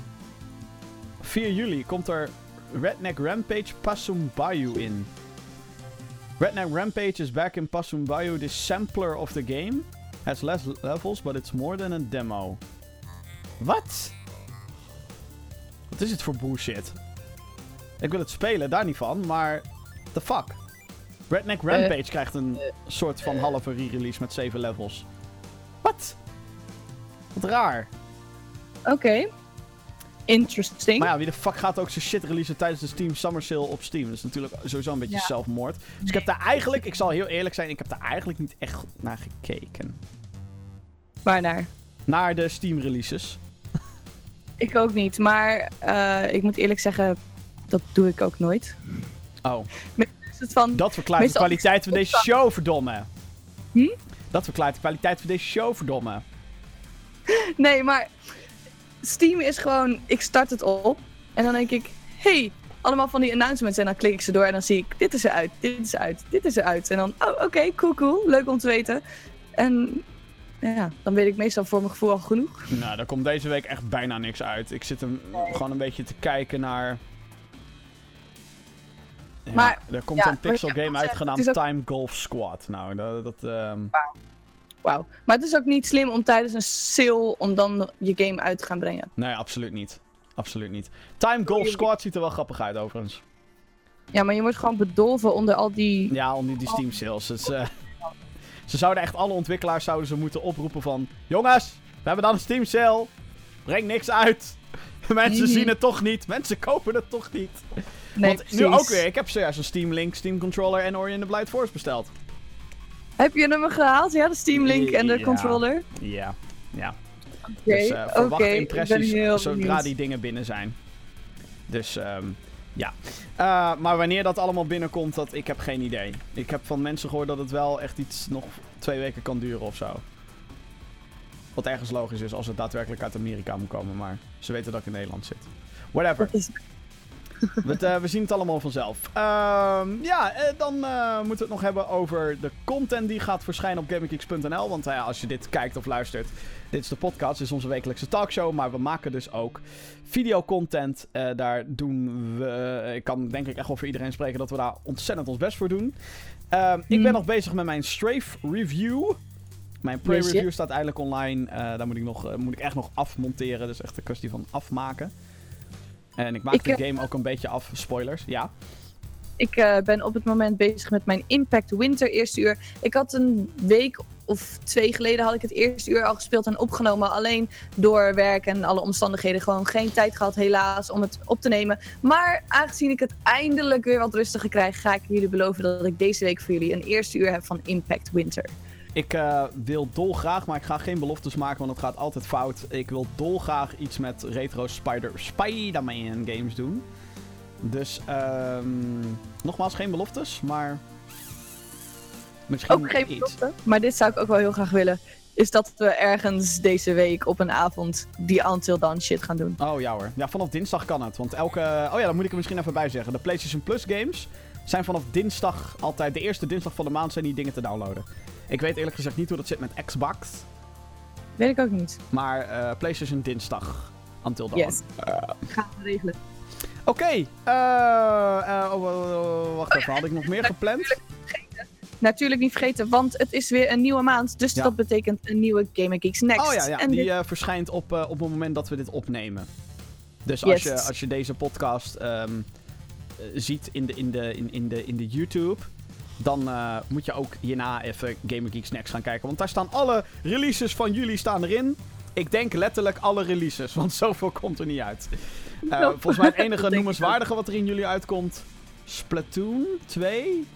4 juli komt er Redneck Rampage Pasum Bayou in. Redneck Rampage is back in Pasum Bayou. The sampler of the game has less levels, but it's more than a demo. Wat? Wat is het voor bullshit? Ik wil het spelen, daar niet van, maar... The fuck? Redneck Rampage krijgt een soort van halve re-release met 7 levels. Wat? Wat raar. Oké. Interesting. Maar ja, wie de fuck gaat ook zijn shit releasen tijdens de Steam Summer Sale op Steam? Dat is natuurlijk sowieso een beetje Ja. zelfmoord. Dus ik heb daar eigenlijk, ik zal heel eerlijk zijn, ik heb daar eigenlijk niet echt naar gekeken. Waarnaar? Naar de Steam releases. Ik ook niet, maar eh, ik moet eerlijk zeggen, dat doe ik ook nooit. Oh, Is het van, dat verklaart de kwaliteit van deze show, verdomme. Hm? Dat verklaart de kwaliteit van deze show, verdomme. nee, maar Steam is gewoon, ik start het op en dan denk ik, hey, allemaal van die announcements en dan klik ik ze door en dan zie ik, dit is eruit, dit is eruit, dit is eruit. En dan, oh oké, cool, cool, leuk om te weten. En ja, dan weet ik meestal voor mijn gevoel al genoeg. Nou, daar komt deze week echt bijna niks uit. Ik zit hem gewoon een beetje te kijken naar... Ja, Maar, er komt ja, een pixel game uit genaamd ook- Time Golf Squad. Nou, dat... dat ehm, Wauw. Maar het is ook niet slim om tijdens een sale om dan je game uit te gaan brengen. Nee, absoluut niet. Absoluut niet. Time Golf Squad ziet er wel grappig uit, overigens. Ja, maar je wordt gewoon bedolven onder al die... Ja, om die, Steam sales. Het is, eh, ze zouden echt alle ontwikkelaars zouden ze moeten oproepen van... Jongens, we hebben dan een Steam sale. Breng niks uit. Mensen zien het toch niet. Mensen kopen het toch niet. Nee, Want nu ook weer. Ik heb zojuist een Steam Link, Steam Controller en Ori and the Blind Force besteld. Heb je hem gehaald? Ja, de Steam Link en de Ja. controller? Ja, ja. Oké, Dus eh, verwacht oké, ik ben impressies heel zodra benieuwd. die dingen binnen zijn. Dus ehm, ja. Eh, maar wanneer dat allemaal binnenkomt, dat, ik heb geen idee. Ik heb van mensen gehoord dat het wel echt iets nog twee weken kan duren of zo. Wat ergens logisch is als het daadwerkelijk uit Amerika moet komen. Maar ze weten dat ik in Nederland zit. Whatever. Is... Eh, we zien het allemaal vanzelf. Ehm, ja, eh, dan moeten we het nog hebben over de content die gaat verschijnen op GamingGeeks.nl. Want ja, als je dit kijkt of luistert, dit is de podcast, dit is onze wekelijkse talkshow. Maar we maken dus ook videocontent. Eh daar doen we, ik kan denk ik echt wel voor iedereen spreken dat we daar ontzettend ons best voor doen. Ehm, Ik ben Hmm. nog bezig met mijn Strafe Review. Mijn pre-review Yes, staat eindelijk online. Eh, daar moet ik, nog, eh, moet ik echt nog afmonteren. Dus echt een kwestie van afmaken. En ik maak Ik, de game ook een beetje af. Spoilers, ja. Ik ben op het moment bezig met mijn Impact Winter eerste uur. Ik had een week of twee geleden had ik het eerste uur al gespeeld en opgenomen. Alleen door werk en alle omstandigheden gewoon geen tijd gehad helaas om het op te nemen. Maar aangezien ik het eindelijk weer wat rustiger krijg, ga ik jullie beloven dat ik deze week voor jullie een eerste uur heb van Impact Winter. Ik eh, wil dolgraag, maar ik ga geen beloftes maken, want het gaat altijd fout. Ik wil dolgraag iets met retro Spider Spider-Man games doen. Dus, ehm nogmaals, geen beloftes, maar... Misschien Ook geen iets. maar dit zou ik ook wel heel graag willen. Is dat we ergens deze week op een avond die Until Dawn shit gaan doen. Oh ja hoor. Ja, vanaf dinsdag kan het. Want elke... Oh ja, dat moet ik er misschien even bij zeggen. De PlayStation Plus games zijn vanaf dinsdag altijd... De eerste dinsdag van de maand zijn die dingen te downloaden. Ik weet eerlijk gezegd niet hoe dat zit met Xbox. Weet ik ook niet. Maar eh, PlayStation dinsdag. Until Dawn. Yes. Gaan we regelen. Oké. eh, eh, oh, wacht even. Had ik nog meer gepland? Natuurlijk niet vergeten, want het is weer een nieuwe maand. Dus Ja. dat betekent een nieuwe Gaming Geeks Next. Oh ja, ja. En die dit- eh, verschijnt op, eh, op het moment dat we dit opnemen. Dus als, je, als je deze podcast ehm, eh, ziet in de, in, de, in, in, de, in de YouTube... Dan moet je ook hierna even Gamer Geek Snacks gaan kijken. Want daar staan alle releases van jullie staan erin. Ik denk letterlijk alle releases, want zoveel komt er niet uit. Nope. volgens mij het enige noemenswaardige wat er in jullie uitkomt... Splatoon 2.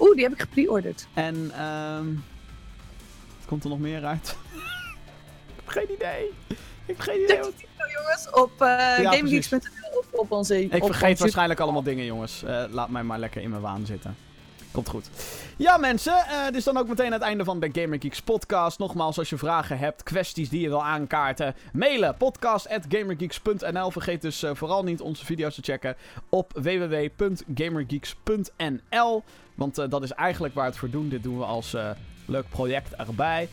Oeh, die heb ik gepreorderd. En ehm komt er nog meer uit? ik heb geen idee. Ik heb geen idee. wat- jongens, op uh. GamingGeeks.nl of op onze... Ik op vergeet onze- waarschijnlijk allemaal dingen, jongens. Eh, laat mij maar lekker in mijn waan zitten. Komt goed. Ja, mensen. eh dit is dan ook meteen het einde van de Gamer Geeks podcast. Nogmaals, als je vragen hebt, kwesties die je wil aankaarten, mailen podcast.gamergeeks.nl. Vergeet dus eh, vooral niet onze video's te checken op www.gamergeeks.nl. Want eh, dat is eigenlijk waar het voor doen. Dit doen we als eh, leuk project erbij.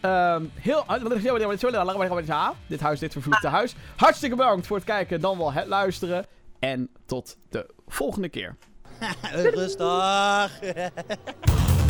Ehm heel... Dit huis, dit vervloekte huis. Hartstikke bedankt voor het kijken, dan wel het luisteren. En tot de volgende keer. Rustig.